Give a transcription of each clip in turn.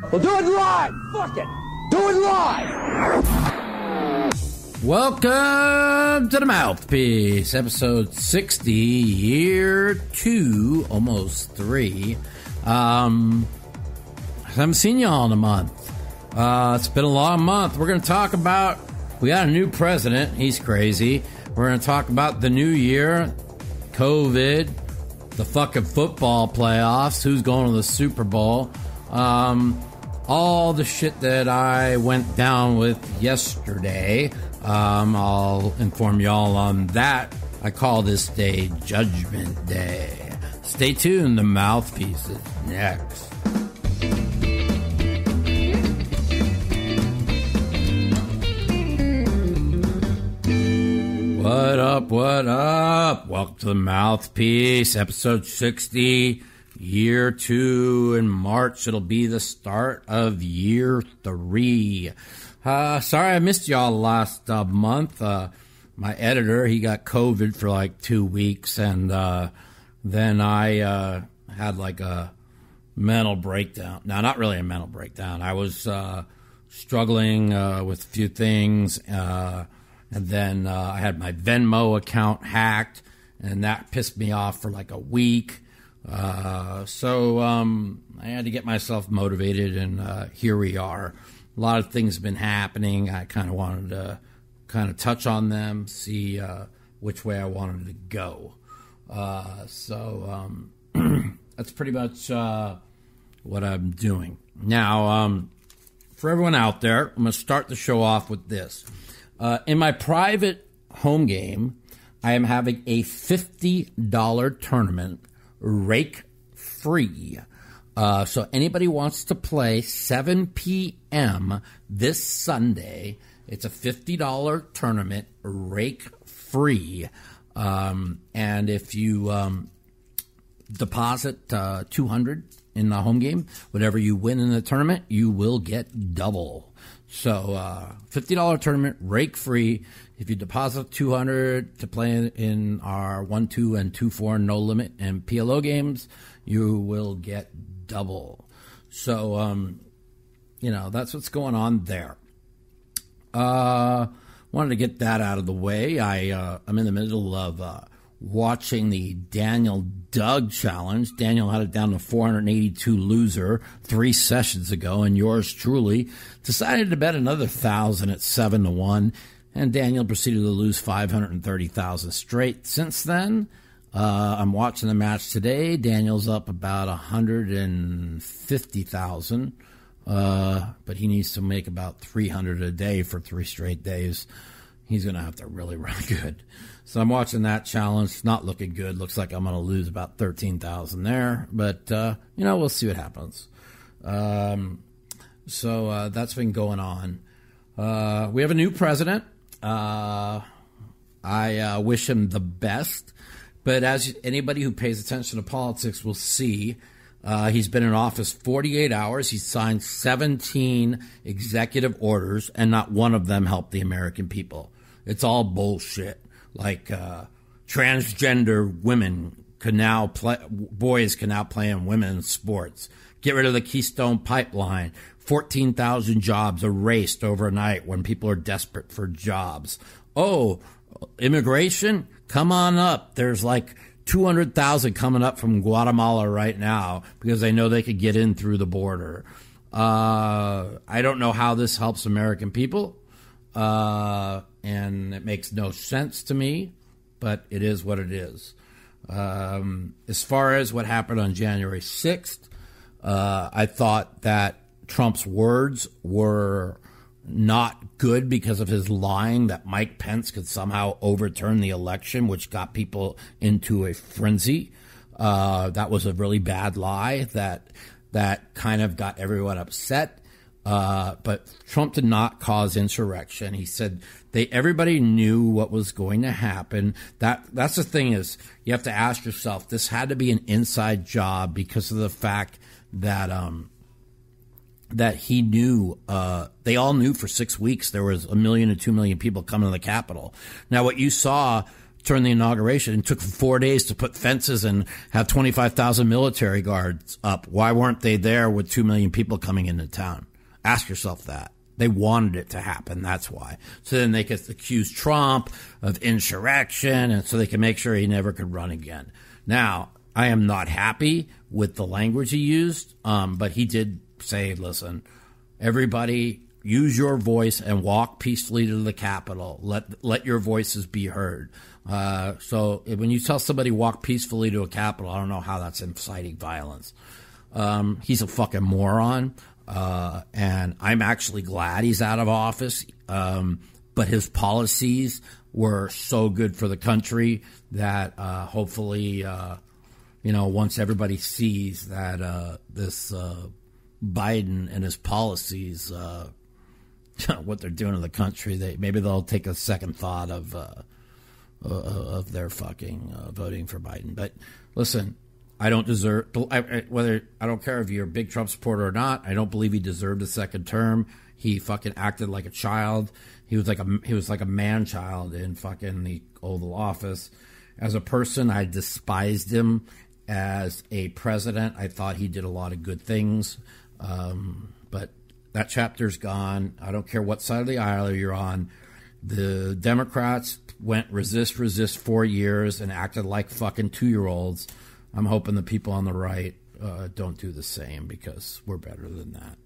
We'll do it live. Fuck it. Do it live. Welcome to the Mouthpiece, episode 60, year two, almost three. Um, I haven't seen y'all in a month. Uh, it's been a long month. We're going to talk about, we got a new president. He's crazy. We're going to talk about the new year, COVID, the fucking football playoffs, who's going to the Super Bowl. Um, all the shit that I went down with yesterday. Um, I'll inform y'all on that. I call this day Judgment Day. Stay tuned, the mouthpiece is next. What up, what up? Welcome to the Mouthpiece, episode 60 year two in March. It'll be the start of year three. Uh, sorry I missed y'all last uh, month. Uh, my editor, he got COVID for like two weeks, and uh, then I uh, had like a mental breakdown. Now, not really a mental breakdown. I was uh, struggling with a few things, and then I had my Venmo account hacked, and that pissed me off for like a week. Uh, so um, I had to get myself motivated, and uh, here we are. A lot of things have been happening. I kind of wanted to kind of touch on them, see uh, which way I wanted to go. Uh, so um, that's pretty much uh, what I'm doing. Now, um, for everyone out there, I'm going to start the show off with this. Uh, in my private home game, I am having a $50 tournament rake free. Uh, so anybody wants to play 7 p.m. this Sunday, it's a $50 tournament, rake free. Um, and if you um, deposit uh, 200 in the home game, whatever you win in the tournament, you will get double. So uh, $50 tournament, rake free. If you deposit 200 to play in our 1 2 and 2 4 no limit and PLO games, you will get double. So, um, you know, that's what's going on there. Uh, wanted to get that out of the way. I, uh, I'm in the middle of uh, watching the Daniel Doug challenge. Daniel had it down to 482 loser three sessions ago, and yours truly decided to bet another thousand at seven to one and Daniel proceeded to lose 530,000 straight since then. Uh, I'm watching the match today. Daniel's up about 150,000, uh, but he needs to make about 300 a day for three straight days. He's going to have to really, run good. So I'm watching that challenge. It's not looking good. Looks like I'm going to lose about 13,000 there, but, uh, you know, we'll see what happens. Um, so uh, that's been going on. Uh, we have a new president. Uh, I uh, wish him the best. But as anybody who pays attention to politics will see, uh, he's been in office 48 hours. He's signed 17 executive orders, and not one of them helped the American people. It's all bullshit. Like uh, transgender women can now play, boys can now play in women's sports. Get rid of the Keystone Pipeline. 14,000 jobs erased overnight when people are desperate for jobs. Oh, immigration, come on up. There's like 200,000 coming up from Guatemala right now because they know they could get in through the border. Uh, I don't know how this helps American people, uh, and it makes no sense to me, but it is what it is. Um, as far as what happened on January 6th, uh, I thought that Trump's words were not good because of his lying that Mike Pence could somehow overturn the election, which got people into a frenzy. Uh, that was a really bad lie that that kind of got everyone upset. Uh, but Trump did not cause insurrection. He said they everybody knew what was going to happen. That that's the thing is you have to ask yourself. This had to be an inside job because of the fact that um, that he knew uh, they all knew for six weeks there was a million two million people coming to the Capitol. Now, what you saw during the inauguration. It took four days to put fences and have 25,000 military guards up. Why weren't they there with 2 million people coming into town? Ask yourself that. They wanted it to happen. That's why. So then they could accuse Trump of insurrection and so they can make sure he never could run again. Now, I am not happy with the language he used, um, but he did say, listen, everybody use your voice and walk peacefully to the Capitol. Let, let your voices be heard. Uh, so when you tell somebody walk peacefully to a Capitol, I don't know how that's inciting violence. Um, he's a fucking moron. Uh, and I'm actually glad he's out of office. Um, but his policies were so good for the country that uh, hopefully, uh, you know, once everybody sees that uh, this uh, Biden and his policies, uh, what they're doing to the country, they maybe they'll take a second thought of of their fucking voting for Biden. But listen, I don't deserve whether I don't care if you're a big Trump supporter or not. I don't believe he deserved a second term. He fucking acted like a child. He was like a he was like a man child in fucking the Oval Office. As a person, I despised him. As a president, I thought he did a lot of good things, um, but that chapter's gone. I don't care what side of the aisle you're on. The Democrats went resist, resist four years and acted like fucking two year olds I'm hoping the people on the right uh, don't do the same because we're better than that.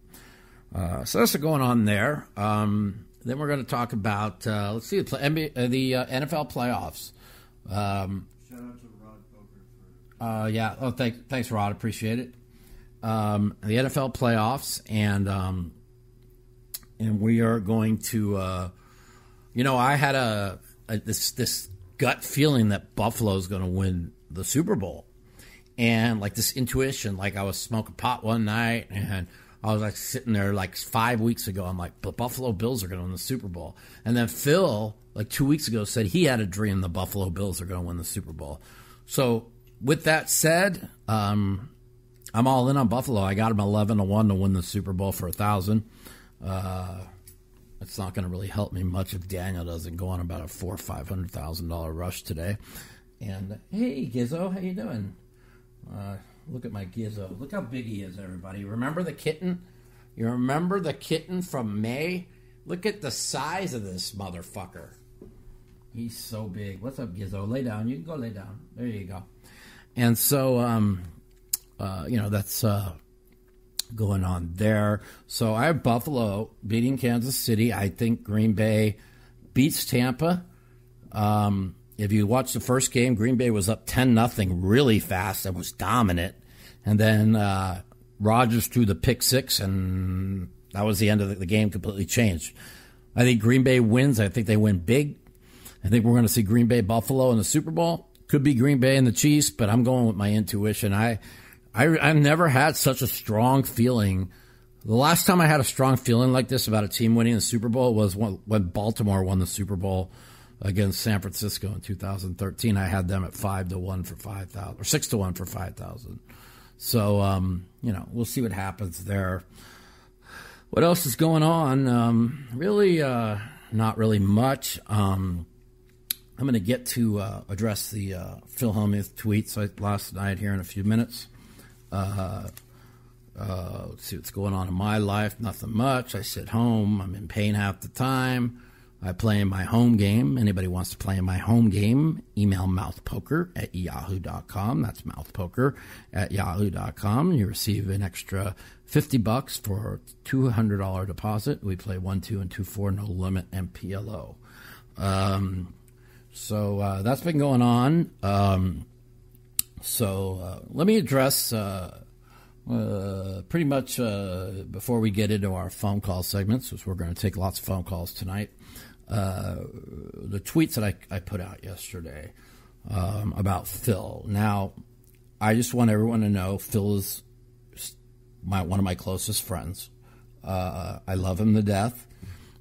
Uh, so that's what's going on there. Um, then we're going to talk about uh, let's see the, NBA, uh, the uh, NFL playoffs. Um, Shout out to Rod Poker for uh, yeah. Oh, thanks, thanks, Rod. Appreciate it. Um, the NFL playoffs, and um, and we are going to. Uh, you know, I had a, a this this gut feeling that Buffalo is going to win the Super Bowl, and like this intuition, like I was smoking pot one night and I was like sitting there like five weeks ago. I'm like, the Buffalo Bills are going to win the Super Bowl. And then Phil, like two weeks ago, said he had a dream the Buffalo Bills are going to win the Super Bowl. So with that said, um, I'm all in on Buffalo. I got them 11 to one to win the Super Bowl for a thousand. Uh, it's not going to really help me much if Daniel doesn't go on about a four or five hundred thousand dollar rush today. And hey, Gizzo, how you doing? Uh, look at my Gizzo. Look how big he is, everybody. Remember the kitten? You remember the kitten from May? Look at the size of this motherfucker. He's so big. What's up, Gizzo? Lay down. You can go lay down. There you go. And so, um, uh, you know, that's uh, going on there. So I have Buffalo beating Kansas City. I think Green Bay beats Tampa. Um, if you watch the first game, Green Bay was up 10 nothing really fast and was dominant. And then uh, Rodgers threw the pick six, and that was the end of the, game, completely changed. I think Green Bay wins. I think they win big. I think we're going to see Green Bay Buffalo in the Super Bowl. Could be Green Bay and the Chiefs, but I'm going with my intuition. I, I, I've never had such a strong feeling. The last time I had a strong feeling like this about a team winning the Super Bowl was when, when Baltimore won the Super Bowl against San Francisco in 2013. I had them at five to one for five thousand or six to one for five thousand. So um, you know, we'll see what happens there. What else is going on? Um, really, uh, not really much. Um, I'm going to get to uh, address the uh, Phil Hellmuth tweets last night here in a few minutes. Uh, uh, let's see what's going on in my life. Nothing much. I sit home. I'm in pain half the time. I play in my home game. Anybody wants to play in my home game, email mouthpoker at yahoo.com. That's mouthpoker at yahoo.com. You receive an extra 50 bucks for $200 deposit. We play 1, 2, and 2, 4, no limit, MPLO. Um, so uh, that's been going on. Um, so uh, let me address uh, uh, pretty much uh, before we get into our phone call segments, because we're going to take lots of phone calls tonight. Uh, the tweets that I, I put out yesterday um, about Phil. Now, I just want everyone to know Phil is my one of my closest friends. Uh, I love him to death.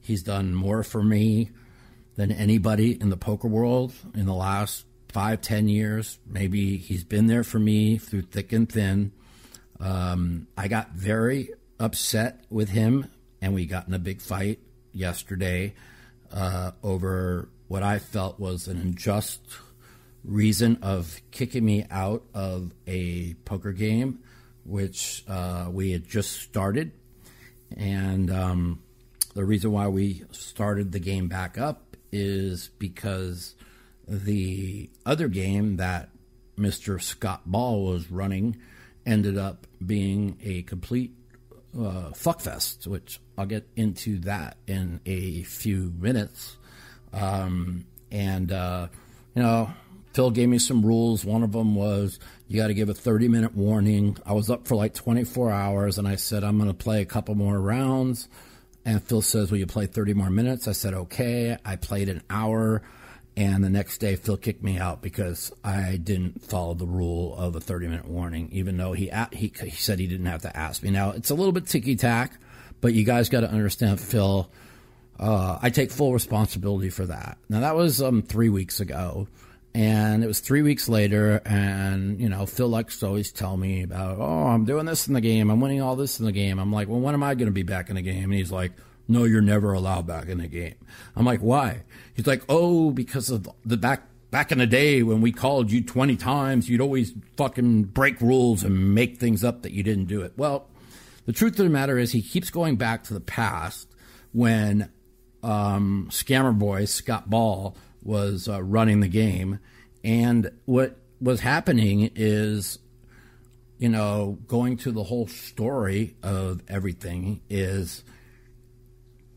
He's done more for me than anybody in the poker world in the last five, ten years. Maybe he's been there for me through thick and thin. Um, I got very upset with him, and we got in a big fight yesterday uh, over what I felt was an unjust reason of kicking me out of a poker game, which uh, we had just started. And um, the reason why we started the game back up is because the other game that Mr. Scott Ball was running ended up being a complete uh, fuckfest, which I'll get into that in a few minutes. Um, and, uh, you know, Phil gave me some rules. One of them was you got to give a 30 minute warning. I was up for like 24 hours and I said, I'm going to play a couple more rounds. And Phil says, Will you play 30 more minutes? I said, Okay. I played an hour. And the next day, Phil kicked me out because I didn't follow the rule of a 30 minute warning, even though he, he, he said he didn't have to ask me. Now, it's a little bit ticky tack, but you guys got to understand, Phil, uh, I take full responsibility for that. Now, that was um, three weeks ago. And it was three weeks later, and you know, Phil likes to always tell me about, oh, I'm doing this in the game, I'm winning all this in the game. I'm like, well, when am I going to be back in the game? And he's like, no, you're never allowed back in the game. I'm like, why? He's like, oh, because of the back back in the day when we called you 20 times, you'd always fucking break rules and make things up that you didn't do it. Well, the truth of the matter is, he keeps going back to the past when um, Scammer Boy Scott Ball was uh, running the game, and what was happening is, you know, going to the whole story of everything is.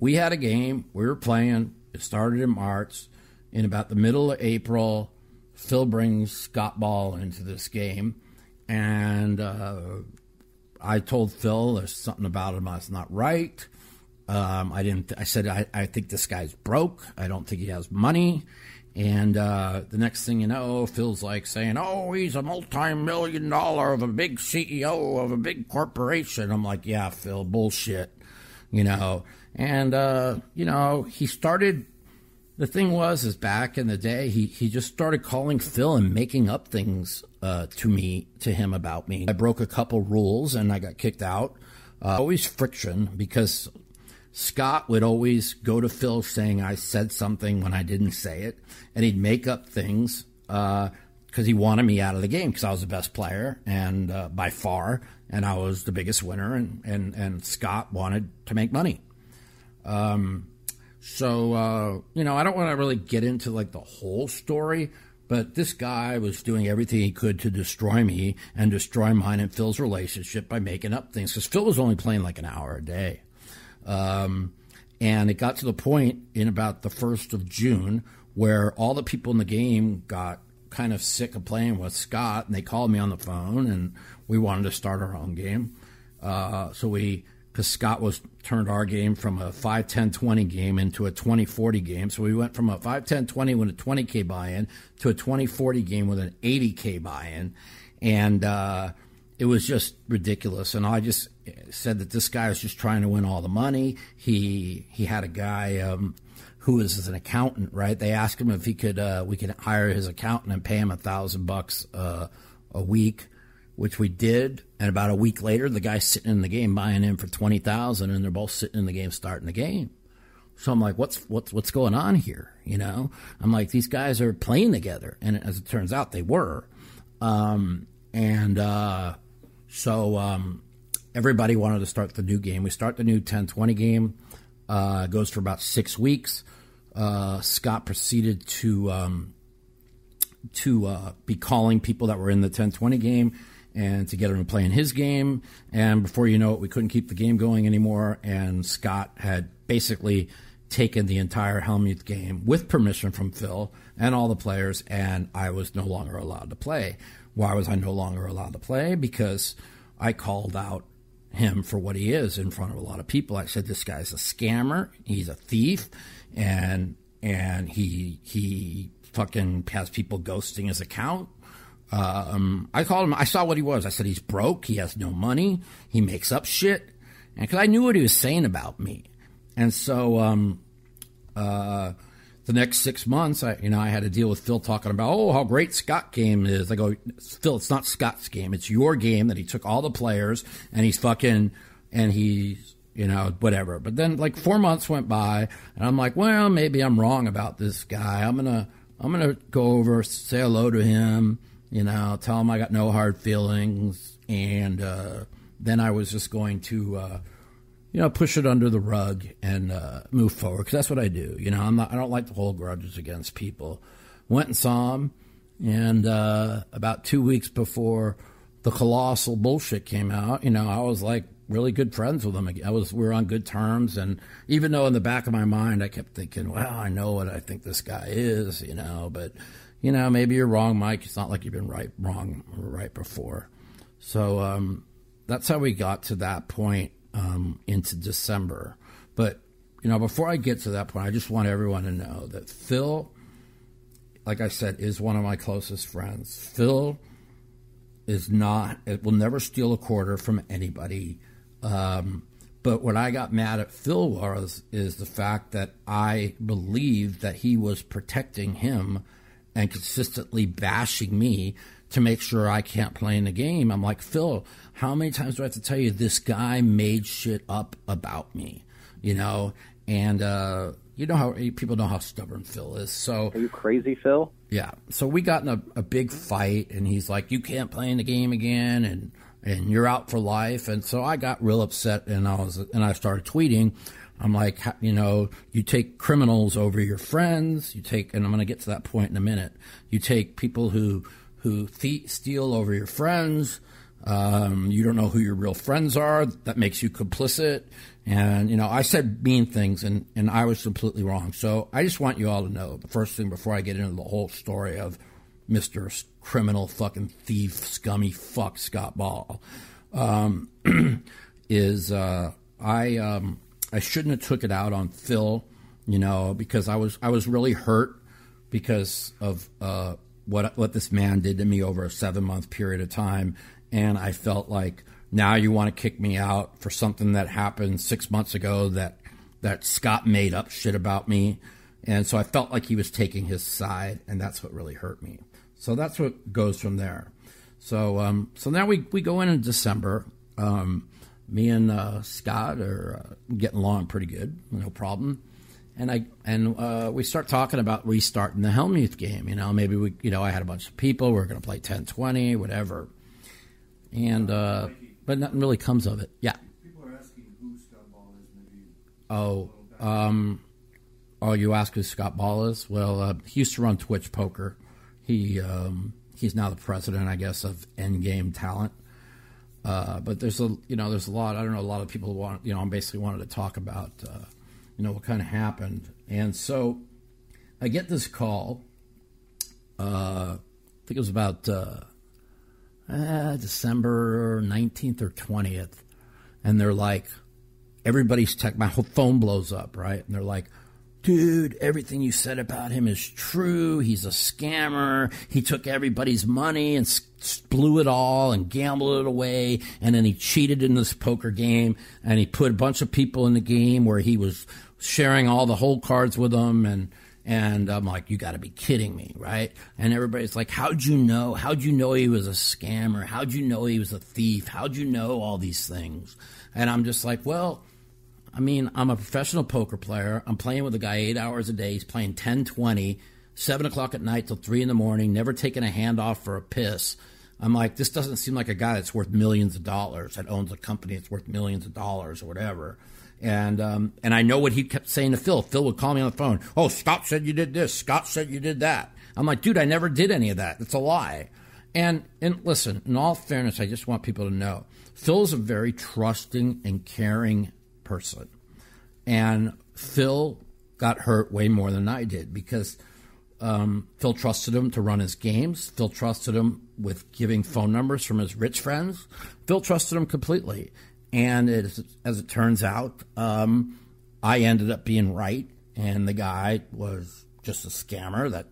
We had a game we were playing. It started in March. In about the middle of April, Phil brings Scott Ball into this game, and uh, I told Phil there's something about him that's not right. Um, I didn't. I said I, I think this guy's broke. I don't think he has money. And uh, the next thing you know, Phil's like saying, "Oh, he's a multi-million dollar of a big CEO of a big corporation." I'm like, "Yeah, Phil, bullshit," you know. And uh, you know, he started. The thing was, is back in the day, he he just started calling Phil and making up things uh, to me, to him about me. I broke a couple rules and I got kicked out. Uh, always friction because Scott would always go to Phil saying I said something when I didn't say it, and he'd make up things because he wanted me out of the game because I was the best player and uh, by far, and I was the biggest winner, and and and Scott wanted to make money. Um, so uh, you know, I don't want to really get into like the whole story, but this guy was doing everything he could to destroy me and destroy mine and Phil's relationship by making up things because Phil was only playing like an hour a day. Um, and it got to the point in about the 1st of June where all the people in the game got kind of sick of playing with Scott, and they called me on the phone, and we wanted to start our own game. Uh, so we, because Scott was turned our game from a 5 10 20 game into a 20 40 game. So we went from a 5 10 20 with a 20K buy in to a 20 40 game with an 80K buy in. And, uh, it was just ridiculous. And I just said that this guy was just trying to win all the money. He he had a guy um, who was an accountant, right? They asked him if he could uh, we could hire his accountant and pay him a thousand bucks uh, a week, which we did. And about a week later, the guy's sitting in the game buying in for twenty thousand, and they're both sitting in the game starting the game. So I'm like, what's what's what's going on here? You know, I'm like, these guys are playing together, and as it turns out, they were. Um, and uh, so um, everybody wanted to start the new game. We start the new 10-20 game. Uh, goes for about six weeks. Uh, Scott proceeded to um, to uh, be calling people that were in the 10-20 game and to get them to play in his game. And before you know it, we couldn't keep the game going anymore. And Scott had basically taken the entire Hellmuth game with permission from Phil and all the players, and I was no longer allowed to play. Why was I no longer allowed to play? Because I called out him for what he is in front of a lot of people. I said this guy's a scammer, he's a thief, and and he he fucking has people ghosting his account. Um, I called him. I saw what he was. I said he's broke. He has no money. He makes up shit. And because I knew what he was saying about me, and so um, uh, the next six months, I, you know, I had to deal with Phil talking about, oh, how great Scott game is. I go, Phil, it's not Scott's game. It's your game that he took all the players and he's fucking, and he's, you know, whatever. But then like four months went by and I'm like, well, maybe I'm wrong about this guy. I'm to, I'm gonna go over, say hello to him, you know, tell him I got no hard feelings, and uh, then I was just going to, uh, you know, push it under the rug and uh, move forward because that's what I do. You know, I'm not, I don't like to hold grudges against people. Went and saw him, and uh, about two weeks before the colossal bullshit came out, you know, I was like really good friends with him. I was we were on good terms, and even though in the back of my mind I kept thinking, well, I know what I think this guy is, you know, but you know, maybe you're wrong, Mike. It's not like you've been right wrong right before. So um, that's how we got to that point um, into December. But you know, before I get to that point, I just want everyone to know that Phil, like I said, is one of my closest friends. Phil is not; it will never steal a quarter from anybody. Um, but what I got mad at Phil was is the fact that I believed that he was protecting him and consistently bashing me to make sure I can't play in the game. I'm like, Phil, how many times do I have to tell you this guy made shit up about me? You know, and uh, you know how people know how stubborn Phil is. So are you crazy, Phil? Yeah. So we got in a, a big fight, and he's like, "You can't play in the game again," and and you're out for life. And so I got real upset, and I was and I started tweeting. I'm like, you know, you take criminals over your friends. You take, and I'm going to get to that point in a minute. You take people who who thief, steal over your friends. Um, you don't know who your real friends are. That makes you complicit. And, you know, I said mean things and, and I was completely wrong. So I just want you all to know the first thing before I get into the whole story of Mr. Criminal fucking thief, scummy fuck Scott Ball, um, is uh, I um, I shouldn't have took it out on Phil, you know, because I was I was really hurt because of uh, what what this man did to me over a seven month period of time, and I felt like now you want to kick me out for something that happened six months ago that that Scott made up shit about me, and so I felt like he was taking his side, and that's what really hurt me. So that's what goes from there. So um, so now we we go in in December. Um, me and uh, Scott are uh, getting along pretty good, no problem and I and uh, we start talking about restarting the Hellmuth game. You know, maybe we, you know, I had a bunch of people. We are going to play 10-20, whatever, and uh, but nothing really comes of it. Yeah. People are asking who Scott Ball is. Maybe. Oh, um, oh, you ask who Scott Ball is? Well, uh, he used to run Twitch Poker. He um, he's now the president, I guess, of Endgame Talent. Uh, but there's a you know there's a lot I don't know a lot of people want you know I basically wanted to talk about uh, you know, what kind of happened. And so I get this call. Uh, I think it was about uh, uh, December 19th or 20th. And they're like, everybody's tech, my whole phone blows up, right? And they're like, dude, everything you said about him is true. He's a scammer. He took everybody's money and blew it all and gambled it away. And then he cheated in this poker game and he put a bunch of people in the game where he was sharing all the whole cards with them and and I'm like, you got to be kidding me, right? And everybody's like, how'd you know? How'd you know he was a scammer? How'd you know he was a thief? How'd you know all these things? And I'm just like, well, I mean, I'm a professional poker player. I'm playing with a guy eight hours a day. He's playing 10, 20, 7 o'clock at night till 3 in the morning, never taking a hand off for a piss. I'm like, this doesn't seem like a guy that's worth millions of dollars, that owns a company that's worth millions of dollars or whatever. And um, and I know what he kept saying to Phil. Phil would call me on the phone. Oh, Scott said you did this. Scott said you did that. I'm like, dude, I never did any of that. It's a lie. And and listen, in all fairness, I just want people to know Phil is a very trusting and caring person. And Phil got hurt way more than I did because um, Phil trusted him to run his games. Phil trusted him with giving phone numbers from his rich friends. Phil trusted him completely. And it, as it turns out, um, I ended up being right, and the guy was just a scammer that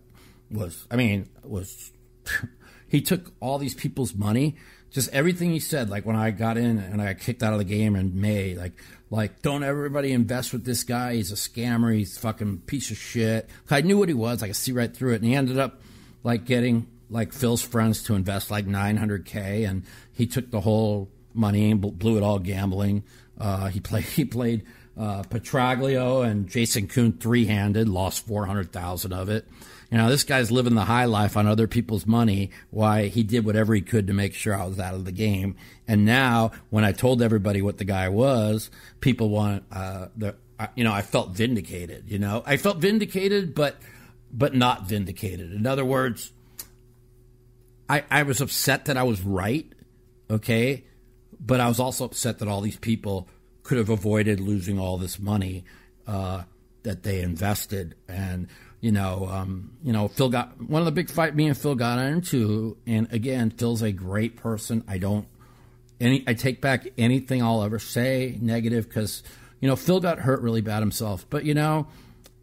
was, I mean, was, he took all these people's money, just everything he said, like when I got in and I got kicked out of the game in May, like, like, don't everybody invest with this guy. He's a scammer. He's a fucking piece of shit. I knew what he was. I could see right through it. And he ended up like getting like Phil's friends to invest like 900K. And he took the whole money and blew it all gambling. Uh, he played he played uh, Petrangelo and Jason Koon three handed, lost four hundred thousand of it, You know, this guy's living the high life on other people's money. Why he did whatever he could to make sure I was out of the game. And now, when I told everybody what the guy was, people want uh, the. You know, I felt vindicated. You know, I felt vindicated, but but not vindicated. In other words, I I was upset that I was right. Okay, but I was also upset that all these people could have avoided losing all this money uh, that they invested. And you know, um, you know, Phil got one of the big fight me and Phil got into. And again, Phil's a great person. I don't any I take back anything I'll ever say negative because you know Phil got hurt really bad himself. But you know,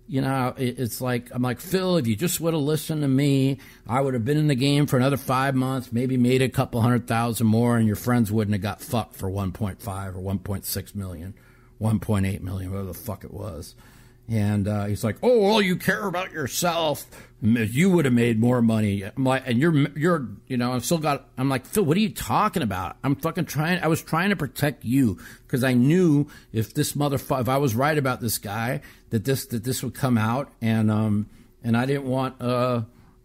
you know, it's like I'm like Phil. If you just would have listened to me, I would have been in the game for another five months, maybe made a couple hundred thousand more, and your friends wouldn't have got fucked for 1.5 or 1.6 million, 1.8 million, whatever the fuck it was. And uh, he's like, "Oh, well, you care about yourself. You would have made more money." Like, and you're, you're, you know, I've still got. I'm like, Phil, what are you talking about? I'm fucking trying. I was trying to protect you because I knew if this motherfucker, if I was right about this guy, that this that this would come out, and um, and I didn't want, uh,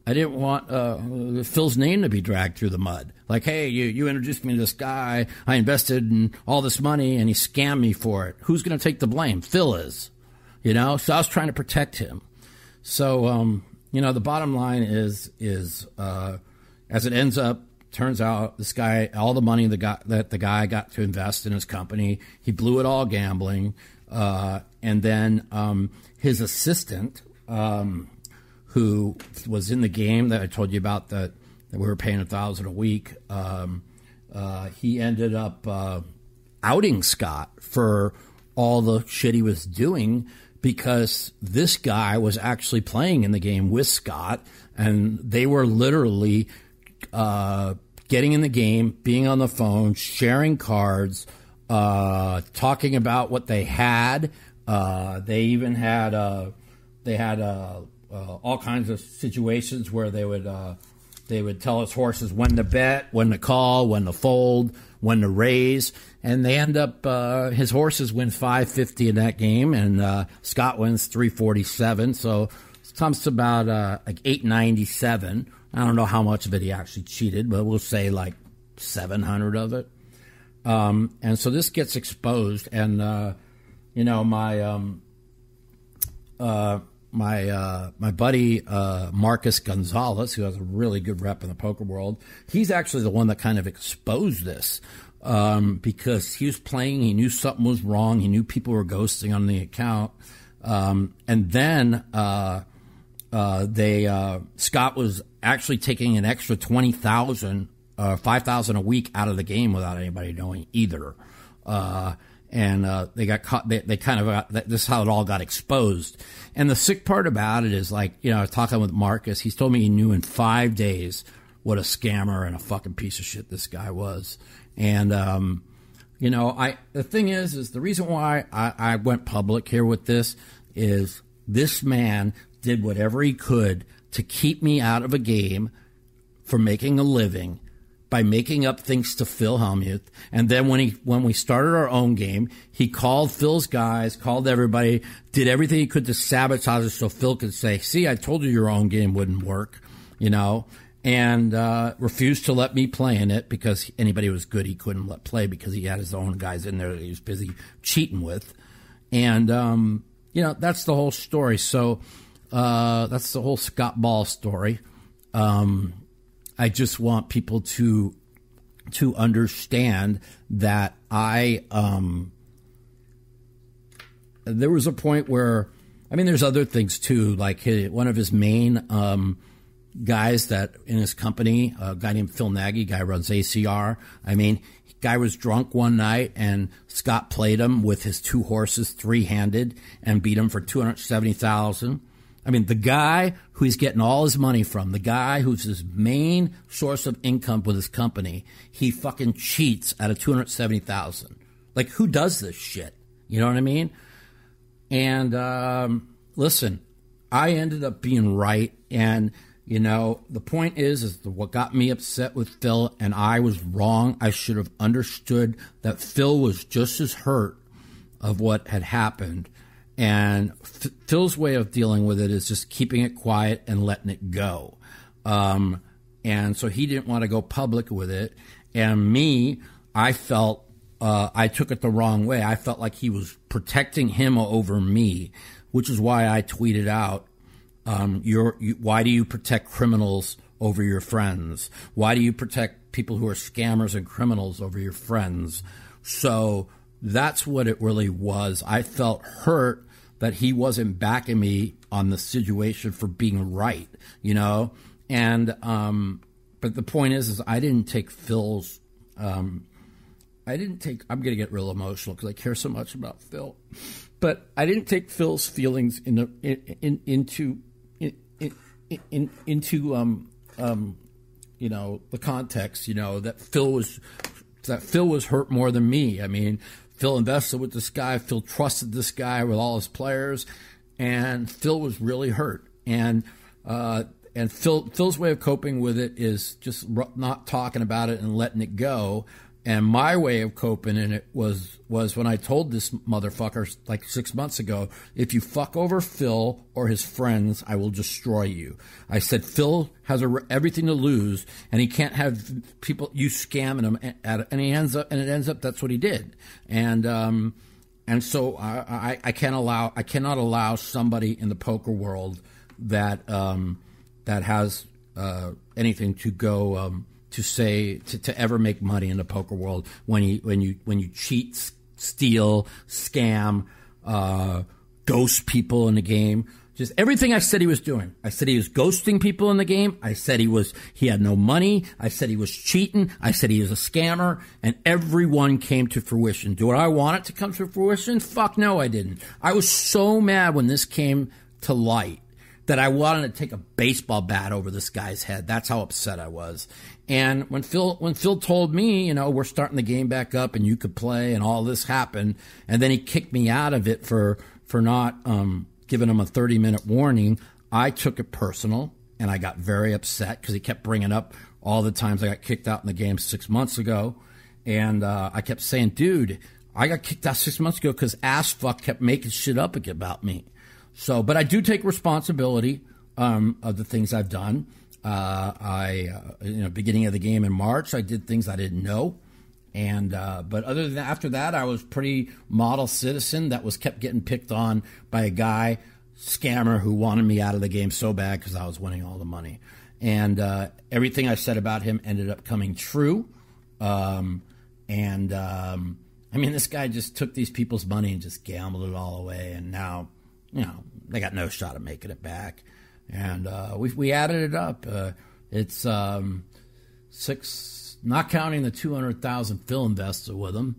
I didn't want uh, Phil's name to be dragged through the mud. Like, hey, you you introduced me to this guy. I invested in all this money, and he scammed me for it. Who's going to take the blame? Phil is. You know, so I was trying to protect him. So, um, you know, the bottom line is is uh, as it ends up, turns out this guy, all the money the guy, that the guy got to invest in his company, he blew it all gambling, uh, and then um, his assistant, um, who was in the game that I told you about that, that we were paying a thousand a week, um, uh, he ended up uh, outing Scott for all the shit he was doing because this guy was actually playing in the game with Scott, and they were literally uh, getting in the game, being on the phone, sharing cards, uh, talking about what they had. Uh, they even had uh, they had uh, uh, all kinds of situations where they would they would tell us horses when to bet, when to call, when to fold, when to raise, and they end up uh, his horses win 550 in that game, and uh, Scott wins 347. So it comes to about uh, like 897. I don't know how much of it he actually cheated, but we'll say like 700 of it. Um, and so this gets exposed, and uh, you know my um, uh, my uh, my buddy uh, Marcus Gonzalez, who has a really good rep in the poker world, he's actually the one that kind of exposed this um, because he was playing. He knew something was wrong. He knew people were ghosting on the account, um, and then uh, uh they uh, Scott was actually taking an extra twenty thousand, uh, five thousand a week out of the game without anybody knowing either and uh, they got caught. They, they kind of got, this is how it all got exposed. And the sick part about it is like you know, I was talking with Marcus. He's told me he knew in five days what a scammer and a fucking piece of shit this guy was. And um, you know, I the thing is, is the reason why I, I went public here with this is this man did whatever he could to keep me out of a game for making a living by making up things to Phil Hellmuth. And then when he when we started our own game, he called Phil's guys, called everybody, did everything he could to sabotage us so Phil could say, "See, I told you your own game wouldn't work," you know, and uh, refused to let me play in it because anybody was good he couldn't let play because he had his own guys in there that he was busy cheating with, and um, you know that's the whole story. So uh, that's the whole Scott Ball story. Um, I just want people to to understand that I um, there was a point where I mean there's other things too like his, one of his main um, guys that in his company a guy named Phil Nagy guy runs ACR I mean guy was drunk one night and Scott played him with his two horses three handed and beat him for 270,000 I mean, the guy who he's getting all his money from, the guy who's his main source of income with his company, he fucking cheats out of 270,000. Like, who does this shit? You know what I mean? And um, listen, I ended up being right. And, you know, the point is, is what got me upset with Phil, and I was wrong. I should have understood that Phil was just as hurt of what had happened And F- Phil's way of dealing with it is just keeping it quiet and letting it go. Um, and so he didn't want to go public with it. And me, I felt uh, I took it the wrong way. I felt like he was protecting him over me, which is why I tweeted out, um, you, "Why do you protect criminals over your friends? Why do you protect people who are scammers and criminals over your friends?" So that's what it really was. I felt hurt that he wasn't backing me on the situation for being right, you know. And um, but the point is, is I didn't take Phil's. Um, I didn't take. I'm going to get real emotional because I care so much about Phil, but I didn't take Phil's feelings in, in, in into in, in, into um, um, you know the context. You know that Phil was that Phil was hurt more than me. I mean, Phil invested with this guy. Phil trusted this guy with all his players, and Phil was really hurt. And uh, and Phil Phil's way of coping with it is just not talking about it and letting it go. And my way of coping in it was was when I told this motherfucker like six months ago, if you fuck over Phil or his friends, I will destroy you. I said Phil has a, everything to lose, and he can't have people you scamming him, and, and he ends up and it ends up that's what he did, and um, and so I, I, I can't allow I cannot allow somebody in the poker world that um, that has uh, anything to go. Um, to say to, to ever make money in the poker world when you when you when you cheat, steal, scam, uh, ghost people in the game. Just everything I said he was doing. I said he was ghosting people in the game. I said he was he had no money. I said he was cheating. I said he was a scammer, and everyone came to fruition. Do I want it to come to fruition? Fuck no, I didn't. I was so mad when this came to light that I wanted to take a baseball bat over this guy's head. That's how upset I was. And when Phil when Phil told me, you know, we're starting the game back up and you could play and all this happened, and then he kicked me out of it for for not um, giving him a 30 minute warning, I took it personal and I got very upset because he kept bringing up all the times I got kicked out in the game six months ago, and uh, I kept saying, dude. I got kicked out six months ago because ass fuck kept making shit up about me. So, but I do take responsibility um, of the things I've done. Uh, I, uh, you know, beginning of the game in March, I did things I didn't know. And uh, but other than after that, I was pretty model citizen that was kept getting picked on by a guy scammer who wanted me out of the game so bad because I was winning all the money. And uh, everything I said about him ended up coming true. Um, and um, I mean, this guy just took these people's money and just gambled it all away. And now, you know, they got no shot of making it back and uh, we we added it up. Uh, it's um, six, not counting the two hundred thousand Phil invested with them.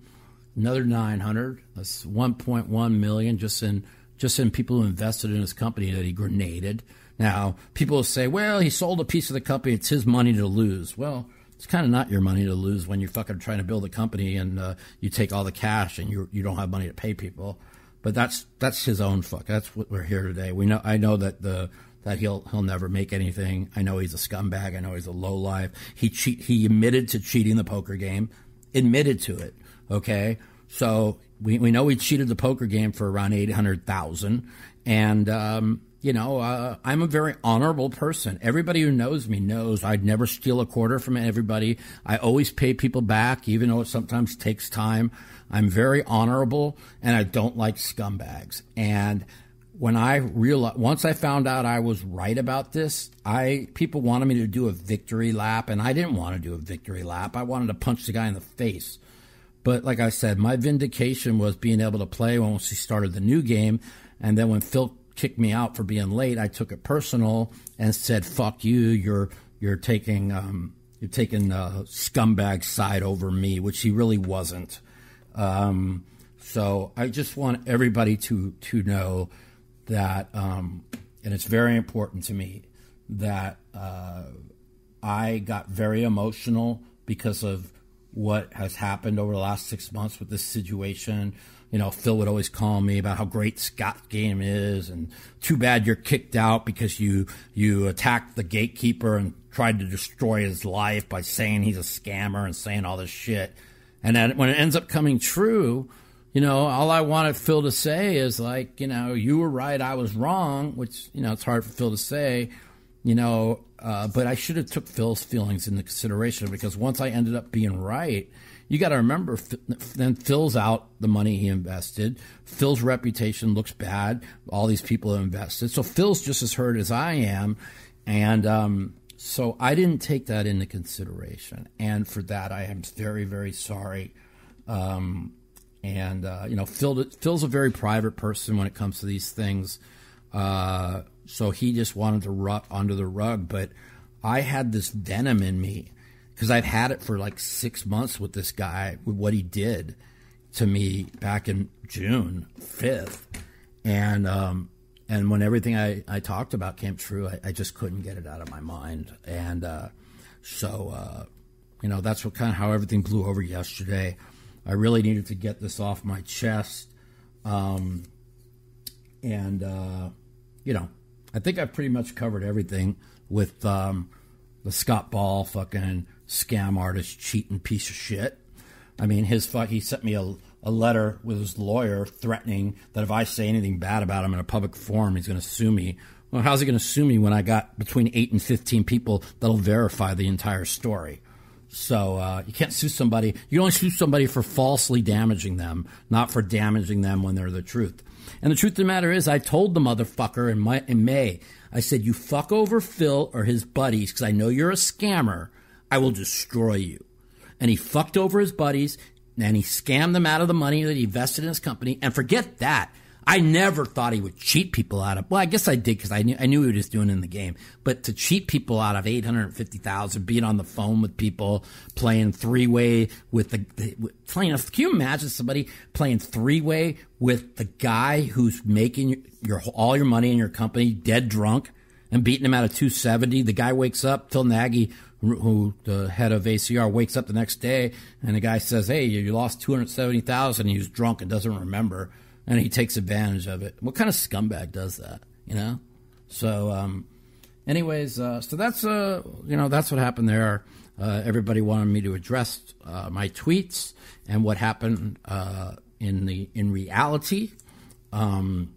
Another nine hundred. That's one point one million just in just in people who invested in his company that he grenaded. Now people say, "Well, he sold a piece of the company; it's his money to lose." Well. It's kind of not your money to lose when you're fucking trying to build a company and uh, you take all the cash and you you don't have money to pay people. But that's that's his own fuck. That's what we're here today. We know I know that the that he'll he'll never make anything. I know he's a scumbag. I know he's a low life. He cheat. He admitted to cheating the poker game. Admitted to it. Okay, so we we know he cheated the poker game for around eight hundred thousand, and um, you know uh, I'm a very honorable person. Everybody who knows me knows I'd never steal a quarter from everybody. I always pay people back, even though it sometimes takes time. I'm very honorable, and I don't like scumbags. And when I realized once I found out I was right about this, I people wanted me to do a victory lap, and I didn't want to do a victory lap. I wanted to punch the guy in the face. But like I said, my vindication was being able to play once he started the new game, and then when Phil kicked me out for being late, I took it personal and said, "Fuck you! You're you're taking um, you're taking uh, scumbag side over me," which he really wasn't. Um, so I just want everybody to to know that, um, and it's very important to me that uh, I got very emotional because of what has happened over the last six months with this situation. You know, Phil would always call me about how great Scott game is, and too bad you're kicked out because you you attacked the gatekeeper and tried to destroy his life by saying he's a scammer and saying all this shit. And then when it ends up coming true, you know, all I wanted Phil to say is like, you know, you were right, I was wrong, which you know it's hard for Phil to say, you know, uh, but I should have took Phil's feelings into consideration because once I ended up being right, you got to remember then Phil's out the money he invested. Phil's reputation looks bad. All these people have invested, so Phil's just as hurt as I am, and um, so I didn't take that into consideration, and for that I am very very sorry. Um, and uh, you know, Phil Phil's a very private person when it comes to these things. Uh, so he just wanted to rut under the rug. But I had this venom in me because I'd had it for like six months with this guy, with what he did to me back in June 5th. And, um, and when everything I, I talked about came true, I, I just couldn't get it out of my mind. And uh, so, uh, you know, that's what kind of how everything blew over yesterday. I really needed to get this off my chest. Um, and, uh, you know, I think I've pretty much covered everything with um, the Scott Ball fucking scam artist, cheating piece of shit. I mean, his fuck. He sent me a, a letter with his lawyer threatening that if I say anything bad about him in a public forum, he's going to sue me. Well, how's he going to sue me when I got between eight and fifteen people that'll verify the entire story? So uh, you can't sue somebody. You only sue somebody for falsely damaging them, not for damaging them when they're the truth. And the truth of the matter is, I told the motherfucker in, my, in May, I said, you fuck over Phil or his buddies because I know you're a scammer. I will destroy you. And he fucked over his buddies and he scammed them out of the money that he invested in his company. And forget that. I never thought he would cheat people out of. Well, I guess I did because I knew I knew he was doing in the game. But to cheat people out of eight hundred fifty thousand, being on the phone with people, playing three way with the, the playing. Can you imagine somebody playing three way with the guy who's making your all your money in your company dead drunk and beating him out of two seventy? The guy wakes up. Phil Nagy, who the head of ACR, wakes up the next day and the guy says, "Hey, you lost two hundred seventy thousand. He was drunk and doesn't remember." And he takes advantage of it. What kind of scumbag does that? You know. So, um, anyways, uh, so that's uh, you know that's what happened there. Uh, everybody wanted me to address uh, my tweets and what happened uh, in the in reality. Um,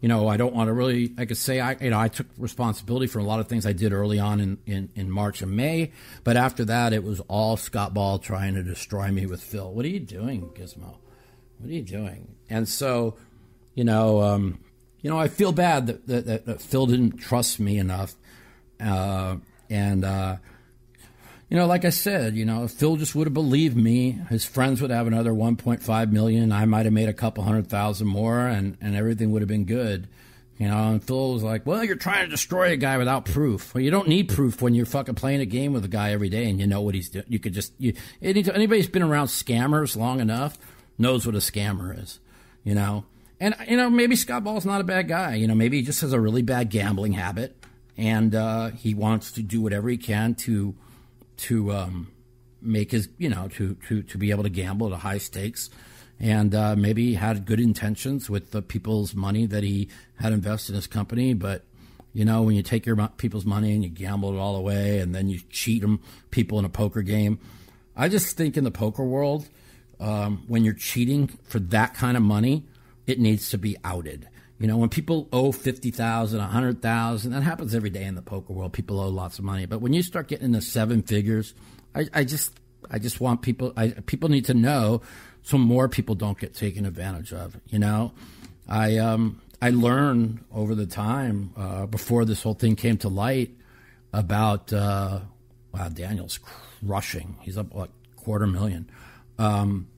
you know, I don't want to really. I could say I, you know, I took responsibility for a lot of things I did early on in, in, in March and May, but after that, it was all Scott Ball trying to destroy me with Phil. What are you doing, Gizmo? What are you doing? And so, you know, um, you know, I feel bad that, that, that, Phil didn't trust me enough. Uh, and, uh, you know, like I said, you know, if Phil just would have believed me, his friends would have another 1.5 million. I might have made a couple hundred thousand more, and, and everything would have been good. You know, and Phil was like, "Well, you're trying to destroy a guy without proof. Well, you don't need proof when you're fucking playing a game with a guy every day and you know what he's doing. You could just you, anybody's been around scammers long enough knows what a scammer is, you know. And you know, maybe Scott Ball's not a bad guy. You know, maybe he just has a really bad gambling habit, and uh, he wants to do whatever he can to to um, make his you know to to to be able to gamble at high stakes. And uh, maybe he had good intentions with the people's money that he had invested in his company, but you know, when you take your people's money and you gamble it all away, and then you cheat them people in a poker game. I just think in the poker world, um, when you're cheating for that kind of money, it needs to be outed. You know, when people owe fifty thousand, a hundred thousand, that happens every day in the poker world. People owe lots of money, but when you start getting into seven figures, I, I just, I just want people, I, people need to know, so more people don't get taken advantage of. You know, I, um, I learned over the time uh, before this whole thing came to light about, uh, wow, Daniel's crushing. He's up what quarter million um,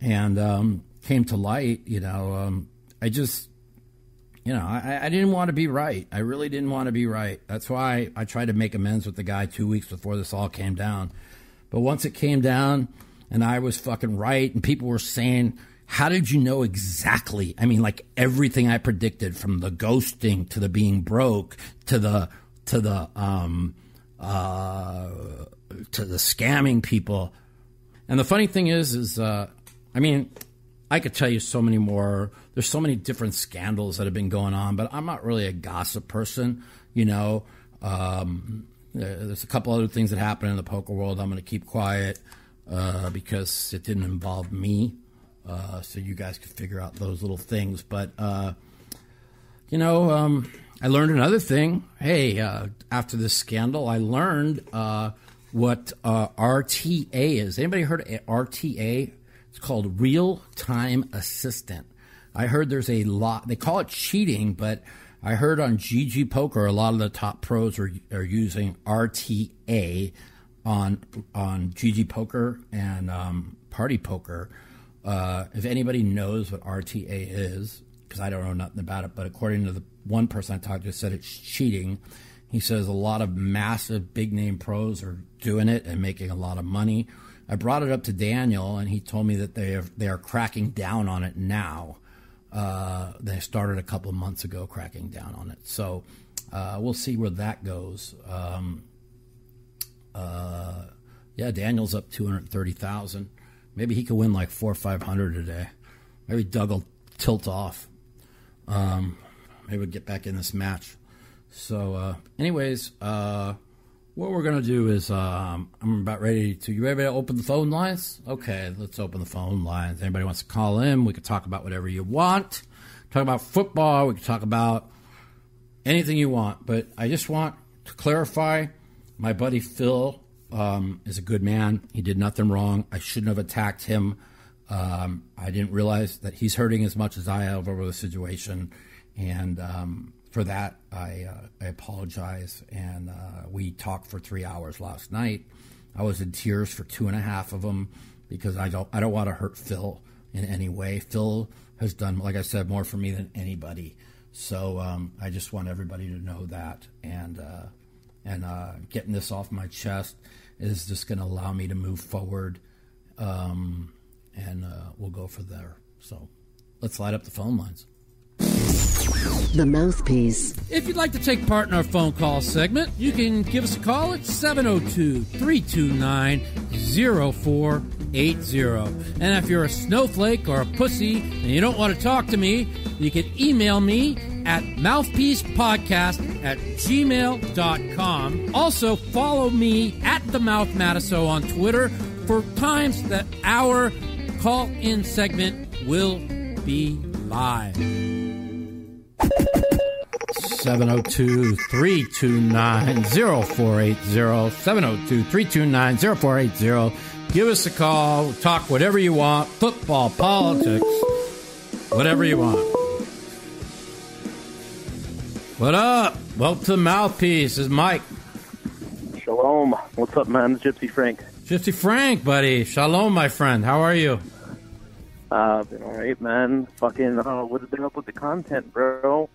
and um, came to light, you know, um, I just, you know, I, I, didn't want to be right. I really didn't want to be right. That's why I tried to make amends with the guy two weeks before this all came down. But once it came down and I was fucking right, and people were saying, how did you know exactly? I mean, like everything I predicted from the ghosting to the being broke to the, to the, um, uh, to the scamming people and the funny thing is, is uh, I mean, I could tell you so many more. There's so many different scandals that have been going on, but I'm not really a gossip person. You know, um, there's a couple other things that happen in the poker world. I'm going to keep quiet uh, because it didn't involve me. uh, so you guys could figure out those little things. But uh, you know, um, I learned another thing. Hey, uh, after this scandal, I learned uh, what uh, RTA is. Anybody heard of RTA? It's called Real Time Assistant. I heard there's a lot. They call it cheating, but I heard on GG Poker a lot of the top pros are are using RTA on on GG Poker and um, Party Poker. Uh, if anybody knows what RTA is, because I don't know nothing about it, but according to the one person I talked to, said it's cheating. He says a lot of massive big name pros are doing it and making a lot of money. I brought it up to Daniel, and he told me that they are, they are cracking down on it now. Uh, they started a couple of months ago cracking down on it. So uh, we'll see where that goes. Um, uh, yeah, Daniel's up 230,000. Maybe he could win like four or 500 today. Maybe Doug will tilt off. Um, maybe we'll get back in this match. So, uh, anyways, uh, what we're gonna do is um, I'm about ready to. You ready to open the phone lines? Okay, let's open the phone lines. Anybody wants to call in? We can talk about whatever you want. Talk about football. We can talk about anything you want. But I just want to clarify. My buddy Phil um, is a good man. He did nothing wrong. I shouldn't have attacked him. Um, I didn't realize that he's hurting as much as I have over the situation, and um, for that, I, uh, I apologize. And uh, we talked for three hours last night. I was in tears for two and a half of them because I don't I don't want to hurt Phil in any way. Phil has done, like I said, more for me than anybody. So um, I just want everybody to know that. And uh, and uh, getting this off my chest is just going to allow me to move forward. Um, and uh, we'll go for there. So let's light up the phone lines. The Mouthpiece. If you'd like to take part in our phone call segment, you can give us a call at 702 329 0480. And if you're a snowflake or a pussy and you don't want to talk to me, you can email me at mouthpiecepodcast at gmail.com. Also, follow me at the Mouth Matusow on Twitter for times that our call in segment will be live. 702 329 0480. 702 329 0480. Give us a call. Talk whatever you want football, politics, whatever you want. What up? Welcome to the Mouthpiece. This is Mike. Shalom. What's up, man? It's Gypsy Frank. Gypsy Frank, buddy. Shalom, my friend. How are you? Uh, been all right, man. Fucking, uh, what's been up with the content, bro?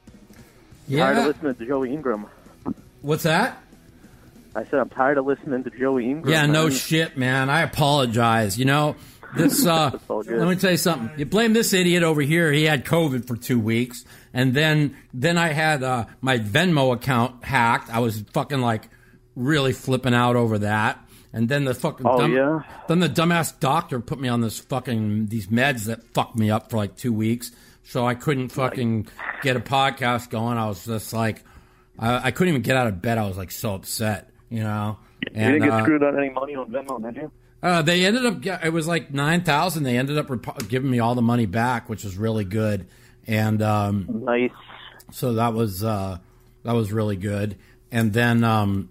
Yeah. Tired of listening to Joey Ingram. What's that? I said I'm tired of listening to Joey Ingram. Yeah, no shit, man. I apologize. You know, this. Uh, It's all good. let me tell you something. You blame this idiot over here. He had COVID for two weeks, and then then I had uh, my Venmo account hacked. I was fucking like really flipping out over that. And then the fucking Oh, dumb, yeah? then the dumbass doctor put me on this fucking these meds that fucked me up for like two weeks, so I couldn't fucking get a podcast going. I was just like, I, I couldn't even get out of bed. I was like so upset, you know. You didn't get uh, screwed on any money on Venmo, did you? uh, they ended up. It was like nine thousand. They ended up rep- giving me all the money back, which was really good. And um, Nice. so that was uh, that was really good. And then um,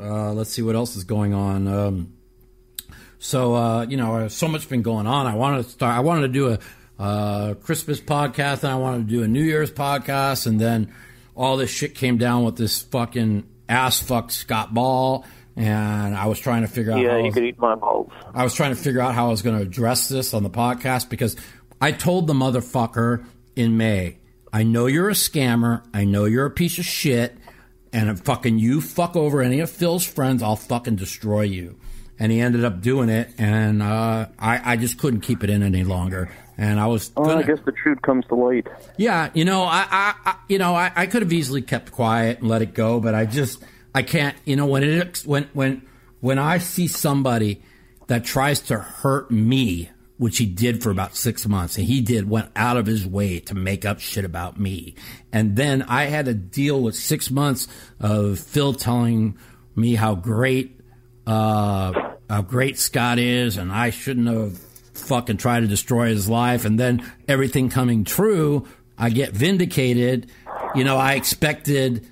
uh, let's see what else is going on. Um, so uh, you know, so much been going on. I wanted to start. I wanted to do a uh, Christmas podcast, and I wanted to do a New Year's podcast, and then all this shit came down with this fucking ass fuck Scott Ball, and I was trying to figure out. Yeah, you was- could eat my balls. I was trying to figure out how I was going to address this on the podcast because I told the motherfucker in May, I know you're a scammer. I know you're a piece of shit. And if fucking you fuck over any of Phil's friends, I'll fucking destroy you. And he ended up doing it. And uh, I, I just couldn't keep it in any longer. And I was Well, gonna, I guess the truth comes to light. yeah, you know, I, I, I you know, I, I could have easily kept quiet and let it go, but I just, I can't. You know, when it, when, when, when I see somebody that tries to hurt me, which he did for about six months, and he did went out of his way to make up shit about me, and then I had to deal with six months of Phil telling me how great uh, how great Scott is, and I shouldn't have fucking tried to destroy his life, and then everything coming true, I get vindicated. You know, I expected.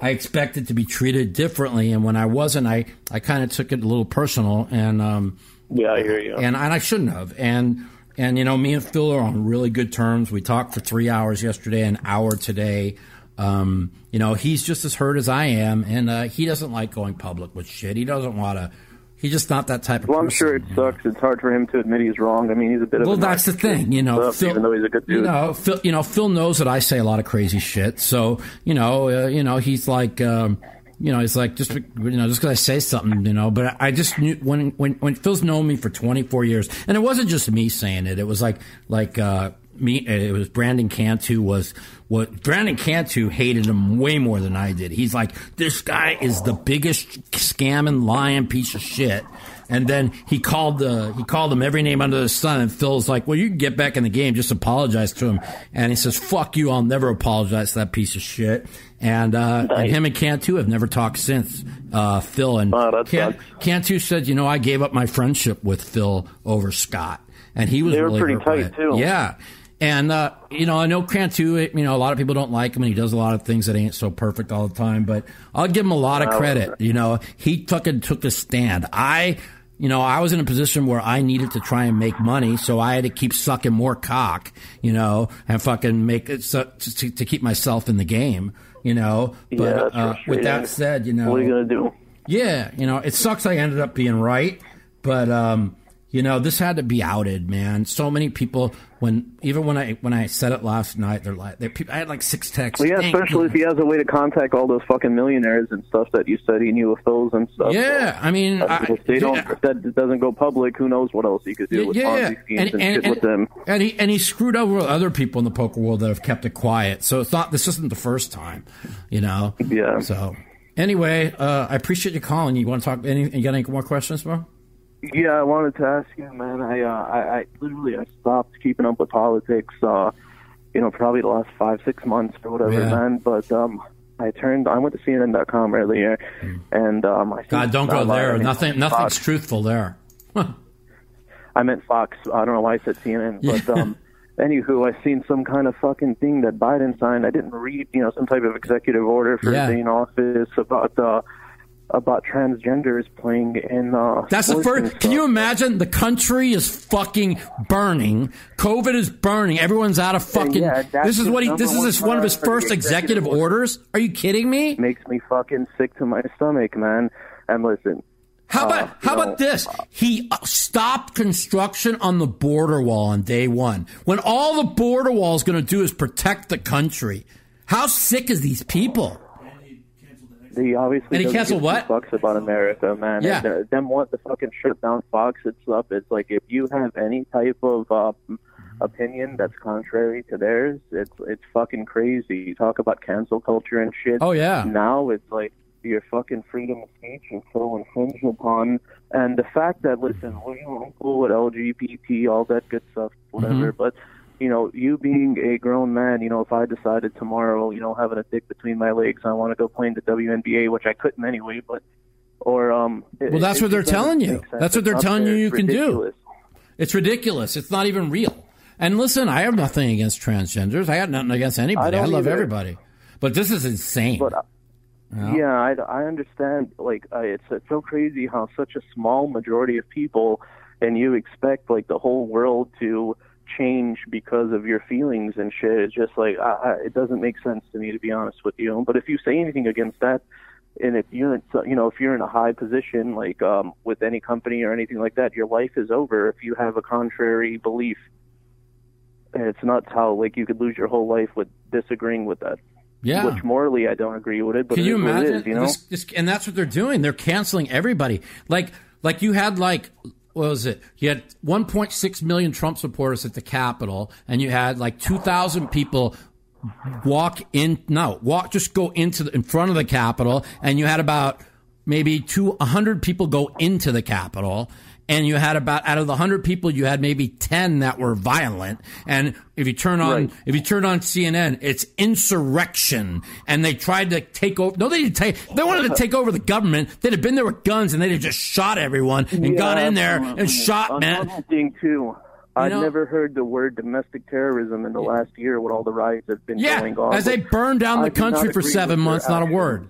I expected to be treated differently, and when I wasn't, I, I kind of took it a little personal, and um, Yeah, I hear you. and, and I shouldn't have. And and you know, me and Phil are on really good terms. We talked for three hours yesterday, an hour today. Um, you know, he's just as hurt as I am, and uh, he doesn't like going public with shit. He doesn't want to. He's just not that type of well, I'm sure it sucks. It's hard for him to admit he's wrong. I mean, he's a bit of Well, a that's the thing, you know. narcissist, Phil, even though he's a good dude. You know, Phil, you know, Phil knows that I say a lot of crazy shit. So, you know, uh, you know, he's like, um, you know, it's like, just you know, just because I say something, you know. But I just knew when when when Phil's known me for 24 years, and it wasn't just me saying it. It was like like uh, me. It was Brandon Cantu was what Brandon Cantu hated him way more than I did. He's like, this guy is the biggest scamming, lying piece of shit. And then he called the he called him every name under the sun, and Phil's like, "Well, you can get back in the game. Just apologize to him." And he says, "Fuck you! I'll never apologize to that piece of shit." And uh, and him and Cantu have never talked since. Uh, Phil and that Can- Cantu said, "You know, I gave up my friendship with Phil over Scott, and he was They were really pretty tight, too. Yeah." And uh, you know, I know Cantu. You know, a lot of people don't like him, and he does a lot of things that ain't so perfect all the time. But I'll give him a lot of credit. You know, he fucking took a stand. I, you know, I was in a position where I needed to try and make money, so I had to keep sucking more cock. You know, and fucking make it so, to, to keep myself in the game. You know, but Yeah, uh, with that said, you know, What are you gonna do? yeah, you know, it sucks I ended up being right, but um, you know, this had to be outed, man. So many people when even when I when I said it last night, they're like, they I had like six texts. Well, yeah, especially if he has a way to contact all those fucking millionaires and stuff that you said he knew of those and stuff. Yeah, I mean, I, if they don't, yeah. if that doesn't go public, who knows what else he could do with Ponzi schemes and, shit with them. and he and he screwed over other people in the poker world that have kept it quiet. So it's not this isn't the first time, you know. Yeah. So anyway, uh, I appreciate you calling. You want to talk? Any? You got any more questions, bro? Yeah, I wanted to ask you, man. I, uh, I, I literally I stopped keeping up with politics. Uh, you know, probably the last five, six months or whatever, Yeah. man. But um, I turned. I went to CNN.com earlier, and um, I. God, don't go there. Nothing. Nothing's Fox. truthful there. I meant Fox. I don't know why I said CNN, but Yeah. um, anywho, I seen some kind of fucking thing that Biden signed. I didn't read, you know, some type of executive order for Yeah. in office about uh, about transgenders playing in. Uh, That's the first. Can you imagine? The country is fucking burning. COVID is burning. Everyone's out of fucking. yeah, this is what he. This is one one of his priority for the first executive executive orders. Are you kidding me? Makes me fucking sick to my stomach, man. And listen, How about Uh, how about this? He uh, stopped construction on the border wall on day one. When all the border wall is going to do is protect the country. How sick is these people? They obviously And he canceled what? Fucks about America, man. Yeah. And, uh, them want the fucking shut down Fox and stuff. It's like if you have any type of uh, opinion that's contrary to theirs, it's it's fucking crazy. You talk about cancel culture and shit. Oh, yeah. Now it's like your fucking freedom of speech is so infringed upon, and the fact that listen, well, you know, I'm cool with LGBT, all that good stuff, whatever, Mm-hmm. but you know, you being a grown man, you know, if I decided tomorrow, you know, having a dick between my legs, I want to go play in the WNBA, which I couldn't anyway, but or um. it- Well, that's it what they're telling you. That's what they're telling you you can do. It's ridiculous. It's not even real. And listen, I have nothing against transgenders. I got nothing against anybody. I, don't love either. everybody. But this is insane. But uh, yeah, I, I understand. Like, uh, it's it's so crazy how such a small majority of people, and you expect like the whole world to change because of your feelings and shit. It's just like I, I, it doesn't make sense to me to be honest with you. But if you say anything against that, and if you're in, you know if you're in a high position like um, with any company or anything like that, your life is over if you have a contrary belief. And it's nuts how like you could lose your whole life with disagreeing with that. yeah. Which morally I don't agree with it, but Can you is what it imagine? is, you know? This- this- and that's what they're doing. They're canceling everybody. Like, like you had like, what was it? You had 1.6 million Trump supporters at the Capitol, and you had like 2,000 people walk in. No, walk. Just go into the, in front of the Capitol, and you had about maybe two, 100 people go into the Capitol. And you had about out of the hundred people, you had maybe ten that were violent. And if you turn on Right. if you turn on CNN, it's insurrection, and they tried to take over. No, they didn't take. They wanted to take over the government. They'd have been there with guns, and they'd have just shot everyone and Yeah, gone in there and shot man. Another thing too. I've know- never heard the word domestic terrorism in the last year with all the riots that's been Yeah, going on. as they burned down the not country for seven months, not a word.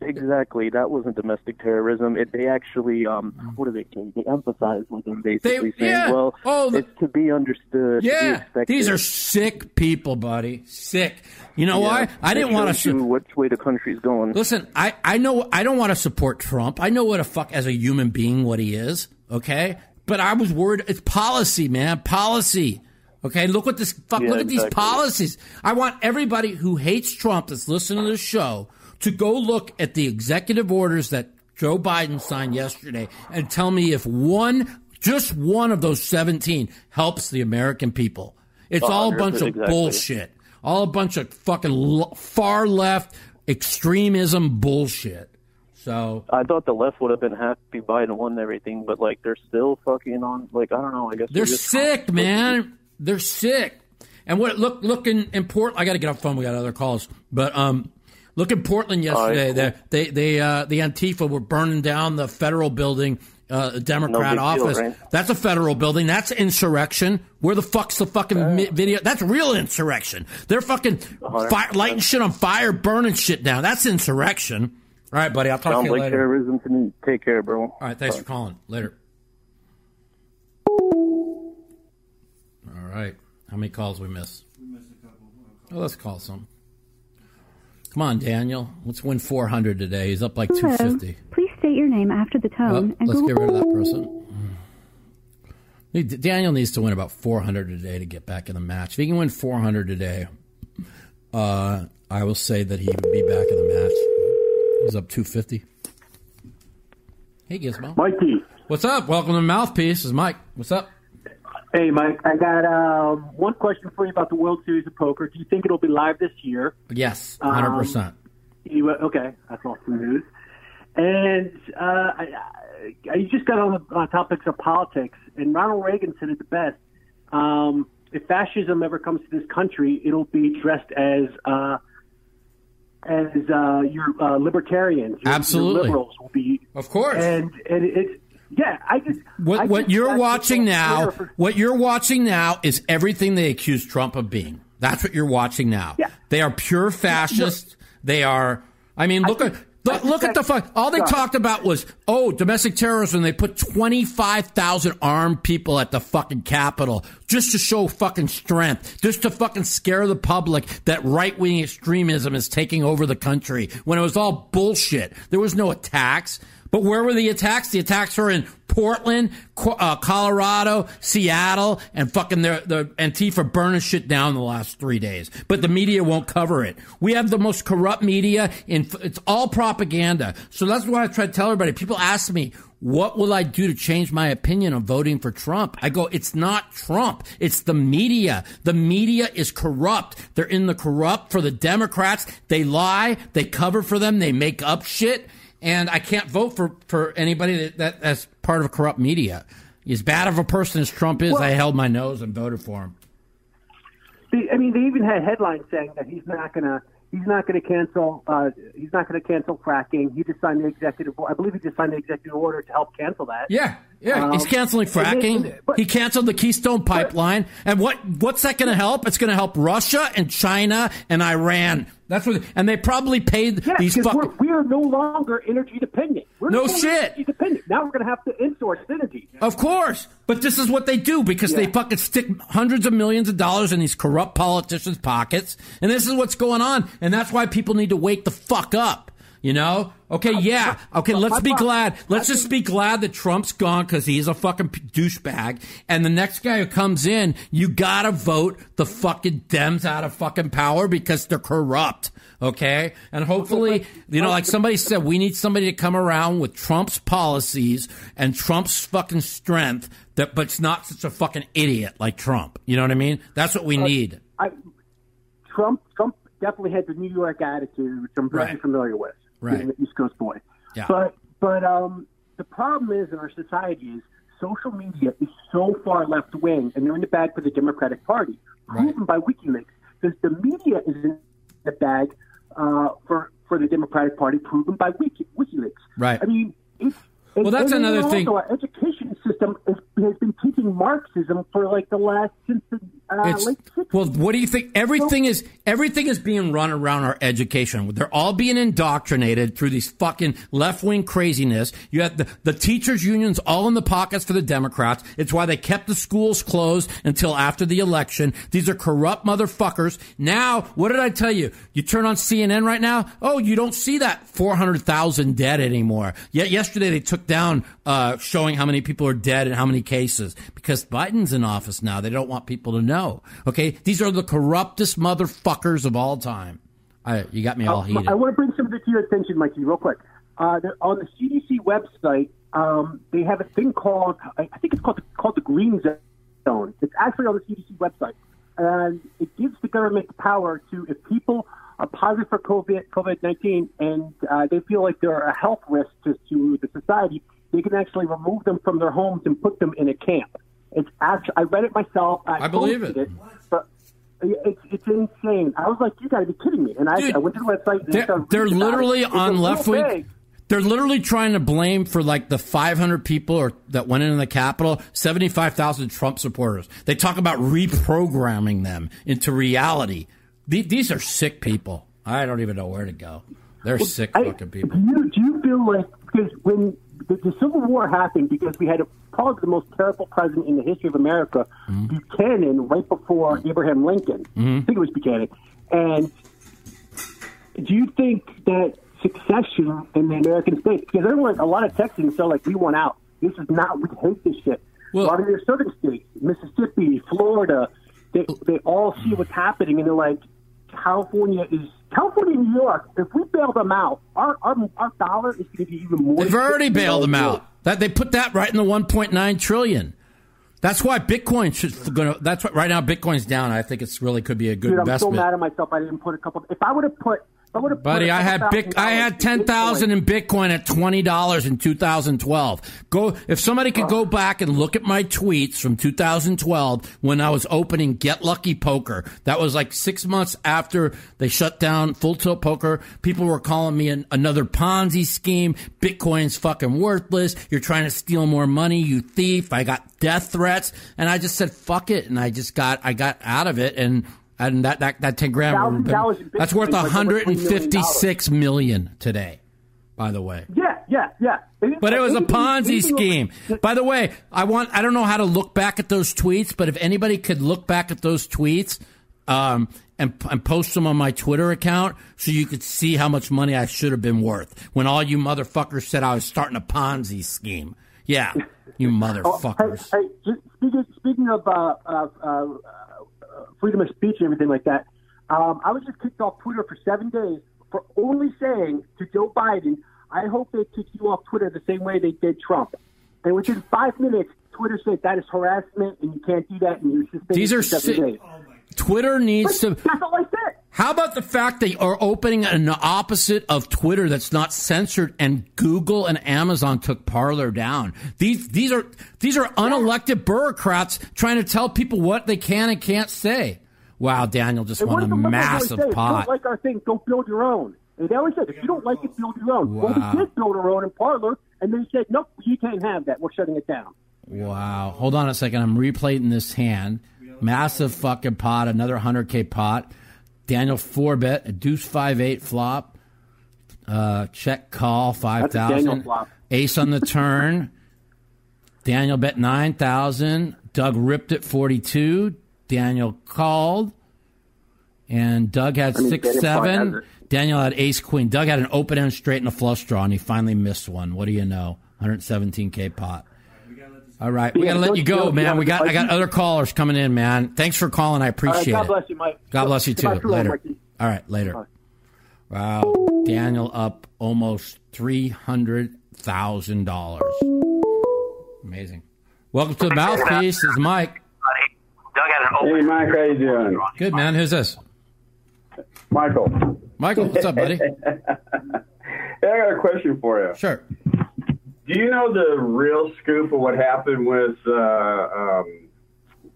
Exactly, that wasn't domestic terrorism. It, they actually, um, what do they say? They emphasize with them basically saying, yeah. "Well, Oh, the- it's to be understood." to be Yeah, these are sick people, buddy. Sick. You know Yeah, why? I didn't want to. you which way the country's going. Listen, I, I know I don't want to support Trump. I know what a fuck as a human being what he is, okay? But I was worried it's policy, man. Policy. Okay, look what this fuck Yeah, look at these policies. I want everybody who hates Trump that's listening to this show to go look at the executive orders that Joe Biden signed yesterday and tell me if one just one of those 17 helps the American people. It's all a bunch of exactly. bullshit. All a bunch of fucking far left extremism bullshit. So I thought the left would have been happy Biden won everything, but like they're still fucking on. Like I don't know. I guess they're sick, man. They're sick. And what look look in, in Portland. I got to get off the phone. We got other calls, but um, look in Portland yesterday. cool. They they they uh, the Antifa were burning down the federal building. Uh, the Democrat big deal, office. right? That's a federal building. That's insurrection. Where the fuck's the fucking mi- video? That's real insurrection. They're fucking fi- lighting shit on fire, burning shit down. That's insurrection. All right, buddy. I'll talk Sounds to you like later. terrorism to me. Take care, bro. All right, thanks for calling. Later. All right. How many calls we miss? We missed a couple. Oh, let's call some. Come on, Daniel. Let's win 400 today. He's up like Hello. 250. Please state your name after the Oh, tone and let's Google get rid of that person. Daniel needs to win about 400 today to get back in the match. If he can win 400 today, uh, I will say that he would be back in the match. He's up 250. Hey, Gizmo. Mikey. What's up? Welcome to Mouthpiece. This is Mike. What's up? Hey, Mike. I got um, one question for you about the World Series of Poker. Do you think it'll be live this year? Yes, Um, 100%. You, okay, that's awesome news. And uh, I, I, I just got on the on topics of politics, and Ronald Reagan said it the best. Um, if fascism ever comes to this country, it'll be dressed as uh, as uh, your uh, libertarians, your, Absolutely. your liberals will be, Of course. and and it's yeah. I just What, I what just you're watching now, for- what you're watching now is everything they accuse Trump of being. That's what you're watching now. Yeah. They are pure fascists. They are. I mean, look think- at. I Look, look at the fuck. All they talked about was, oh, domestic terrorism. They put 25,000 armed people at the fucking Capitol just to show fucking strength, just to fucking scare the public that right wing extremism is taking over the country when it was all bullshit. There was no attacks. But where were the attacks? The attacks were in Portland, uh, Colorado, Seattle, and fucking the, the Antifa burning shit down the last three days. But the media won't cover it. We have the most corrupt media. It's all propaganda. So that's why I try to tell everybody. People ask me, "What will I do to change my opinion on voting for Trump?" I go, "It's not Trump. It's the media. The media is corrupt. They're in the corrupt for the Democrats. They lie. They cover for them. They make up shit." And I can't vote for, for anybody that, that that's part of corrupt media. As bad of a person as Trump is, Well- I held my nose and voted for him. They, I mean, they even had headlines saying that he's not going to he's not going to cancel uh, he's not going to cancel fracking. He just signed the executive. I believe he just signed the executive order to help cancel that. Yeah, yeah, Um, he's canceling fracking. but- he canceled the Keystone Pipeline, and what what's that going to help? It's going to help Russia and China and Iran. That's what, and they probably paid Yeah, these because fuck. we're, we are no longer energy dependent. We're No longer shit. Energy dependent. Now we're going to have to insource energy. Of course, but this is what they do because they fucking stick hundreds of millions of dollars in these corrupt politicians' pockets, and this is what's going on, and that's why people need to wake the fuck up. You know? Okay, uh, yeah. Okay, let's be glad. Let's just be glad that Trump's gone because he's a fucking douchebag. And the next guy who comes in, you gotta vote the fucking Dems out of fucking power because they're corrupt. Okay? And hopefully, you know, like somebody said, we need somebody to come around with Trump's policies and Trump's fucking strength that, but it's not such a fucking idiot like Trump. You know what I mean? That's what we need. I, Trump Trump definitely had the New York attitude, which I'm very Right. familiar with. Right. Being an East Coast boy. Yeah. But but um, the problem is in our society is social media is so far left wing, and they're in the bag for the Democratic Party, proven by WikiLeaks. Because the media is in the bag uh, for for the Democratic Party, proven by Wiki, WikiLeaks. Right. I mean, it's Well, that's And another also. Our education system is, has been teaching Marxism for like the last since the uh, late 60s. well, what do you think? Everything is everything is being run around our education. They're all being indoctrinated through these fucking left wing craziness. You have the, the teachers unions all in the pockets for the Democrats. It's why they kept the schools closed until after the election. These are corrupt motherfuckers. Now, what did I tell you? You turn on CNN right now. Oh, you don't see that four hundred thousand dead anymore. Yet yesterday they took down uh, showing how many people are dead and how many cases because Biden's in office now. They don't want people to know. Okay, these are the corruptest motherfuckers of all time. I, you got me all heated. I want to bring something to your attention, Mikey, real quick. Uh, on the CDC website, um, they have a thing called I think it's called called the Green Zone. It's actually on the CDC website, and it gives the government the power to if people are positive for COVID COVID nineteen and uh, they feel like they're a health risk to, to the society, they can actually remove them from their homes and put them in a camp. It's actually I read it myself. I, I believe posted it. but it's it's insane. I was like, you got to be kidding me! And I, Dude, I went to the website. And They're, they're literally it. On left wing. thing. They're literally trying to blame for like the 500 people or that went into the Capitol, 75,000 Trump supporters. They talk about reprogramming them into reality. The- These are sick people. I don't even know where to go. They're sick I- fucking people. Do you, do you feel like because when the, the Civil War happened, because we had a, probably the most terrible president in the history of America, Mm-hmm. Buchanan, right before Abraham Lincoln. I think it was Buchanan. And do you think that succession in the American states? Because everyone, a lot of Texans are like, we want out. This is not. We hate this shit. Well- a lot of your southern states, Mississippi, Florida, they they all see what's happening, and they're like, California is California, and New York. If we bail them out, our our, our dollar is going to be even more. They've already bailed them out. That they put that right in the 1.9 trillion. That's why Bitcoin should going to. That's what right now Bitcoin's down. I think it's really could be a good Dude, I'm so investment. mad at myself. I didn't put a couple. If I would have put, if I would have, Buddy, put had big, I had ten thousand in Bitcoin at twenty dollars in 2012. Go if somebody could go back and look at my tweets from 2012 when I was opening Get Lucky Poker. That was like six months after they shut down Full Tilt Poker. People were calling me an, another Ponzi scheme. Bitcoin's fucking worthless. You're trying to steal more money, you thief. I got death threats, and I just said fuck it, and I just got I got out of it and. And that, that, that 10 grand, been- that's worth Bitcoin is like over $3 million. 156 million today, by the way. Yeah, yeah, yeah. But it was a Ponzi scheme. By the way, I want I don't know how to look back at those tweets, but if anybody could look back at those tweets um, and, and post them on my Twitter account so you could see how much money I should have been worth when all you motherfuckers said I was starting a Ponzi scheme. Yeah, you Oh, motherfuckers. Hey, hey speaking, speaking of uh, uh, uh, freedom of speech and everything like that, um, I was just kicked off Twitter for seven days for only saying to Joe Biden, "I hope they kick you off Twitter the same way they did Trump." And within five minutes, Twitter said that is harassment and you can't do that, and you're suspended These are for seven si- days. Twitter needs to. That's all I said. How about the fact they are opening an opposite of Twitter that's not censored and Google and Amazon took Parler down? These these are these are unelected bureaucrats trying to tell people what they can and can't say. Wow, Daniel just And won a massive always say? If you pot. don't like our thing, don't build your own. And they always said, if you don't like it, build your own. Well, we did build our own in Parler, and they said, nope, you can't have that. We're shutting it down. Wow. Hold on a second. I'm replaying this hand. Massive fucking pot, another 100K pot. Daniel 4 bet, a deuce 5 8 flop. Uh, check call 5,000. Ace on the turn. Daniel bet 9,000. Doug ripped it 42. Daniel called. And Doug had I mean, 6 Daniel 7. Daniel had ace queen. Doug had an open end straight and a flush draw, and he finally missed one. What do you know? 117K pot. All right, we Yeah, gotta let you you go, man. We got I got other callers coming in, man. Thanks for calling. I All right, appreciate God it. God bless you, Mike. God bless you too. Later. All right, later. Bye. Wow, Daniel up almost three hundred thousand dollars. Amazing. Welcome to the mouthpiece. This is Mike. Doug had an Hey, open. Mike, how you doing? Good man. Who's this? Michael. Michael. What's up, buddy? Hey, I got a question for you. Sure. Do you know the real scoop of what happened with uh, um,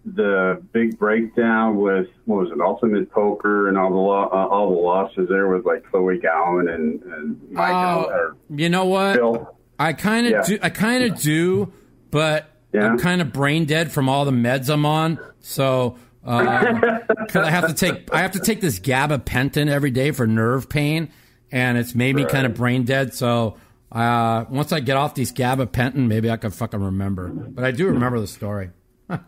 the big breakdown with what was it, Ultimate Poker, and all the lo- uh, all the losses there with like Chloe Gowan and and Oh, or you know what? Bill? I kind of Yeah. do. I kind of do, but Yeah. I'm kind of brain dead from all the meds I'm on. So, because I have to take, I have to take this gabapentin every day for nerve pain, and it's made me kind of brain dead. So, uh, once I get off these gabapentin, maybe I can fucking remember. But I do remember the story. it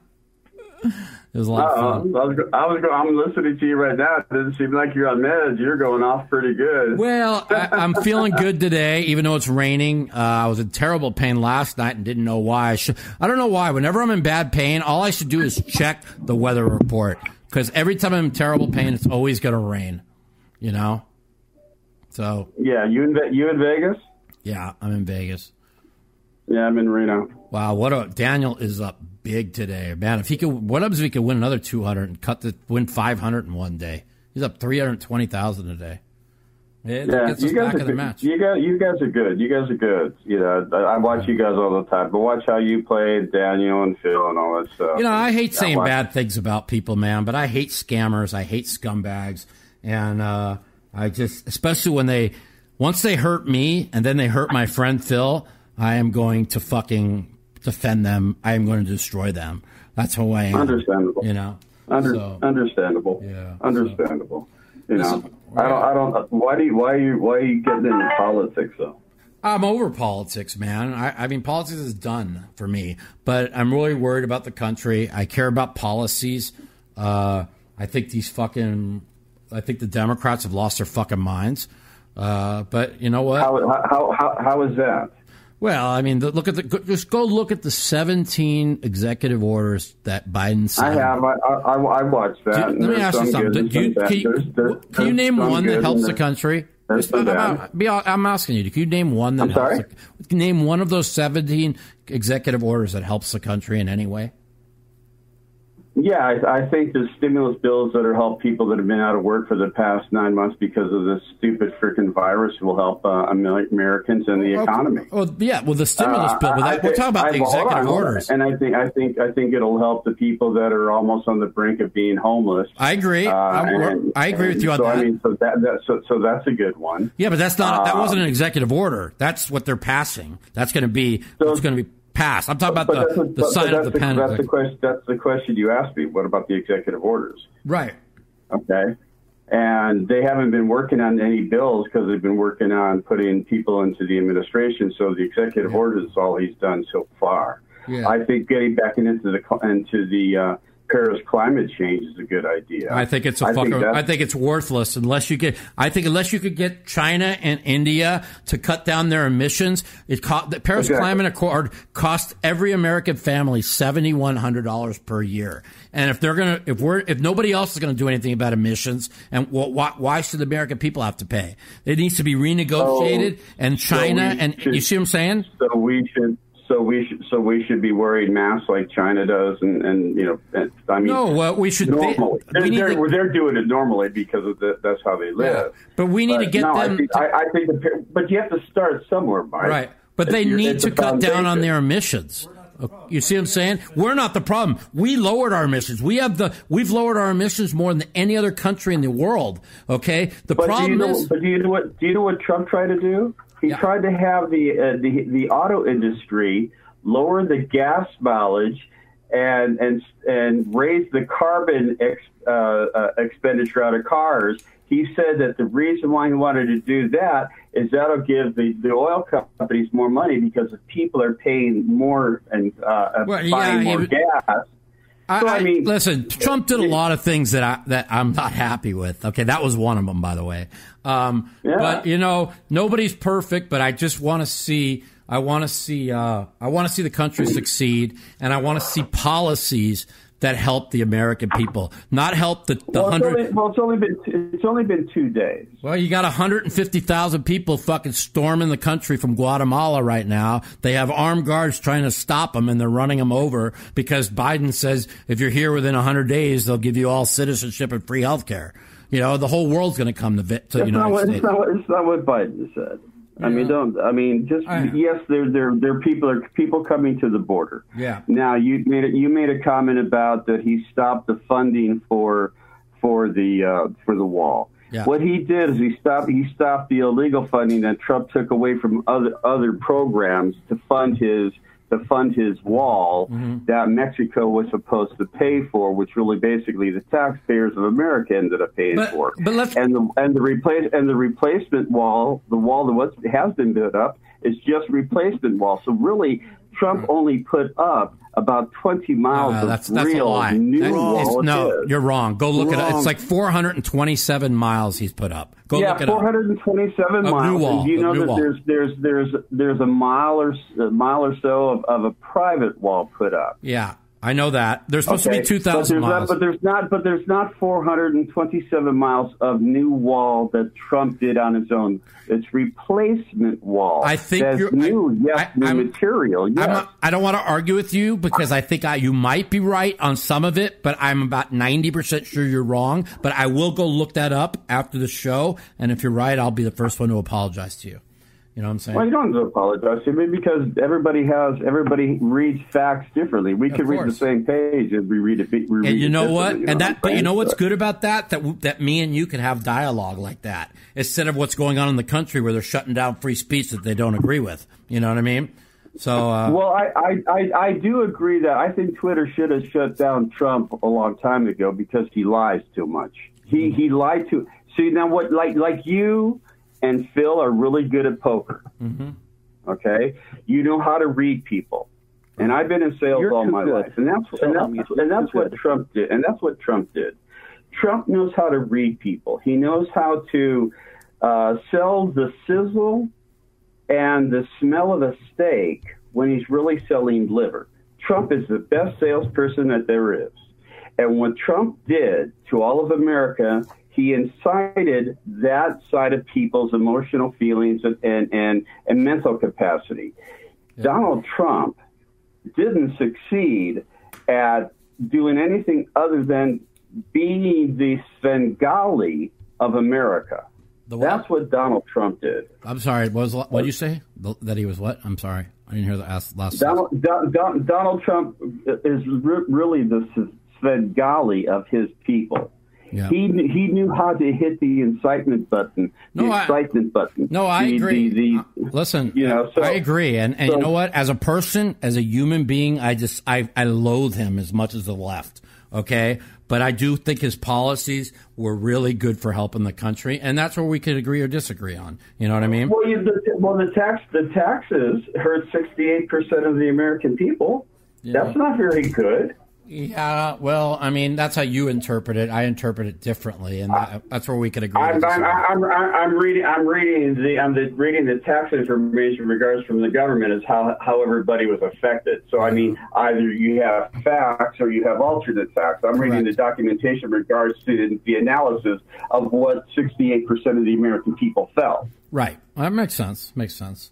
was a lot of Uh-oh. fun. I was, I was, go- I'm listening to you right now. It doesn't seem like you're on meds. You're going off pretty good. Well, I, I'm feeling good today, even though it's raining. Uh, I was in terrible pain last night and didn't know why. I, should, I don't know why. Whenever I'm in bad pain, all I should do is check the weather report because every time I'm in terrible pain, it's always going to rain. You know. So Yeah, you in you in Vegas? Yeah, I'm in Vegas. Yeah, I'm in Reno. Wow, what a Daniel is up big today, man. If he could, what happens if he could win another 200 and cut the win 500 in one day? He's up 320,000 a day. It Yeah, gets you guys are good. match. You guys, you guys are good. You guys are good. You know, I, I watch you guys all the time. But watch how you play Daniel and Phil and all that stuff. You know, I hate saying bad things about people, man, but I hate scammers. I hate scumbags. And uh, I just, especially when they, once they hurt me and then they hurt my friend Phil, I am going to fucking defend them. I am going to destroy them. That's who I am. Understandable. You know? Under, So- understandable. Yeah, Understandable. You know, Listen, I don't. I don't. Why do you? Why are you? Why are you getting into politics though? I'm over politics, man. I, I mean, politics is done for me, but I'm really worried about the country. I care about policies. Uh, I think these fucking, I think the Democrats have lost their fucking minds. Uh, but you know what? How? How? How? How is that? well, I mean, the, look at the just go look at the 17 executive orders that Biden I have. I. I, I watched that. You- let me ask you something. Do you, some can, you. There's- there's- can you name one that helps the country? Just- I'm, I'm asking you. Can you name one that I'm helps? sorry? The, name one of those 17 executive orders that helps the country in any way? Yeah, I, I think the stimulus bills that are help people that have been out of work for the past nine months because of this stupid freaking virus will help uh, Americans and the economy. Oh, yeah. Well, the stimulus Uh, bill, but I- we're talking about I- the executive on. orders. and I think I think I think it'll help the people that are almost on the brink of being homeless. I agree. Uh, and- I agree with you on so, that. I mean, so that, that so, so that's a good one. yeah, but that's not. that uh, wasn't an executive order. That's what they're passing. That's going to be. So- what's going to be passed. I'm talking about But the, what- the but- sign but of the pen. That's the question. That's the question you asked me. What about the executive orders? Right. Okay. And they haven't been working on any bills because they've been working on putting people into the administration. So the executive orders is all he's done so far. Yeah. I think getting back into the into the uh, Paris climate change is a good idea. I think it's a I think fucker. that's- I think it's worthless unless you get. I think unless you could get China and India to cut down their emissions, it co- the Paris Exactly. Climate Accord cost every American family seventy one hundred dollars per year. And if they're gonna, if we're, if nobody else is gonna do anything about emissions, and wh- why, why should the American people have to pay? It needs to be renegotiated. So- and China so and should- you see what I'm saying? So we should. So we should. So we should be worried mass like China does, and, and you know, and, I mean, No, well, we should. They, normally. They're, we need they're, to- they're doing it normally because of the, that's how they live. but we need to get no, them. I think, to- I, I think the, but you have to start somewhere, Mike. Right. But they need to the cut down on their emissions. You see what I'm saying? We're not the problem. We lowered our emissions. We have the we've lowered our emissions more than any other country in the world. Okay. The But do you problem know? is But do you know what? Do you know what Trump tried to do? He Yeah. tried to have the uh, the the auto industry lower the gas mileage and and and raise the carbon ex, uh, uh, expenditure out of cars. He said that the reason why he wanted to do that is that'll give the, the oil companies more money because the people are paying more and uh, Well, buying yeah, more he- gas. I, So, I I- mean- listen, Trump did a lot of things that I that I'm not happy with. Okay, that was one of them, by the way. Um, Yeah. But you know, nobody's perfect. But I just want to see. I want to see. Uh, I want to see the country succeed, and I want to see policies that help the American people, not help the the Well, it's hundred. only, well, it's only been it's only been two days. Well, you got 150,000 people fucking storming the country from Guatemala right now. They have armed guards trying to stop them and they're running them over because Biden says if you're here within 100 days, they'll give you all citizenship and free health care. You know, the whole world's going to come to, to the not, United what, States. it's, not, what- it's not what Biden said. I mean, don't. I mean, just I yes, there, there, there are people are people coming to the border. Yeah. Now you made a, you made a comment about that he stopped the funding for for the uh, for the wall, Yeah. What he did is he stopped he stopped the illegal funding that Trump took away from other other programs to fund his to fund his wall Mm-hmm. that Mexico was supposed to pay for, which really basically the taxpayers of America ended up paying But- for. but let's- and the and the replace and the replacement wall, the wall that was has been built up, is just replacement wall. So really, Trump only put up about 20 miles Uh, of that's that's a real lie. new That- wall. it's- no, is. you're wrong. Go look at it. It's like 427 miles he's put up. Go yeah, look it 427 Of miles. new wall, And do you know that wall. there's there's there's there's a mile or s- a mile or so of, of a private wall put up. Yeah, I know that. There's supposed Okay, to be 2,000 but there's miles. Not, but there's not. But there's not 427 miles of new wall that Trump did on his own. It's replacement wall. I think That's you're- new. I- yes, I- new I'm- material. Yes. I'm not, I don't want to argue with you because I think I, you might be right on some of it, but I'm about 90% sure you're wrong. But I will go look that up after the show. And if you're right, I'll be the first one to apologize to you. You know what I'm saying? well, you don't have to apologize to me because everybody has everybody reads facts differently. We could read the same page and we read it. We read and you know what? differently, and that, but you know what's good about that? That that me and you can have dialogue like that instead of what's going on in the country where they're shutting down free speech that they don't agree with. You know what I mean? So, uh, Well, I, I, I, I do agree that I think Twitter should have shut down Trump a long time ago because he lies too much. He he lied to. See now what like like you and Phil are really good at poker. Mm-hmm. Okay, you know how to read people, and I've been in sales You're all my good. life, and that's and that's, and that's what good. Trump did, and that's what Trump did. Trump knows how to read people. He knows how to uh, sell the sizzle and the smell of a steak when he's really selling liver. Trump is the best salesperson that there is. And what Trump did to all of America, he incited that side of people's emotional feelings and, and, and, and mental capacity. Donald Trump didn't succeed at doing anything other than being the Svengali of America. what? That's what Donald Trump did. I'm sorry. What was what did you uh, say? That he was what? I'm sorry. I didn't hear the last. Donald, Don, Don, Donald Trump is re- really the Svengali of his people. Yeah. He he knew how to hit the incitement button. The No, I- incitement button. No, I The- agree. The, Uh, Listen, you know, so- I agree, and and so- you know what? As a person, as a human being, I just I I loathe him as much as the left. Okay, but I do think his policies were really good for helping the country, and that's where we could agree or disagree on. You know what I mean? well, you, the, well, the tax the taxes hurt sixty eight percent of the American people. That's not very good. Yeah. Well, I mean, that's how you interpret it. I interpret it differently, and that, that's where we could agree. I'm, I'm. I'm, I'm, reading. I'm reading the. I'm the, reading the tax information regards from the government is how how everybody was affected. So I mean, either you have facts or you have alternate facts. I'm reading the documentation regards to the, the analysis of what 68 percent of the American people felt. Right. Well, that makes sense. Makes sense.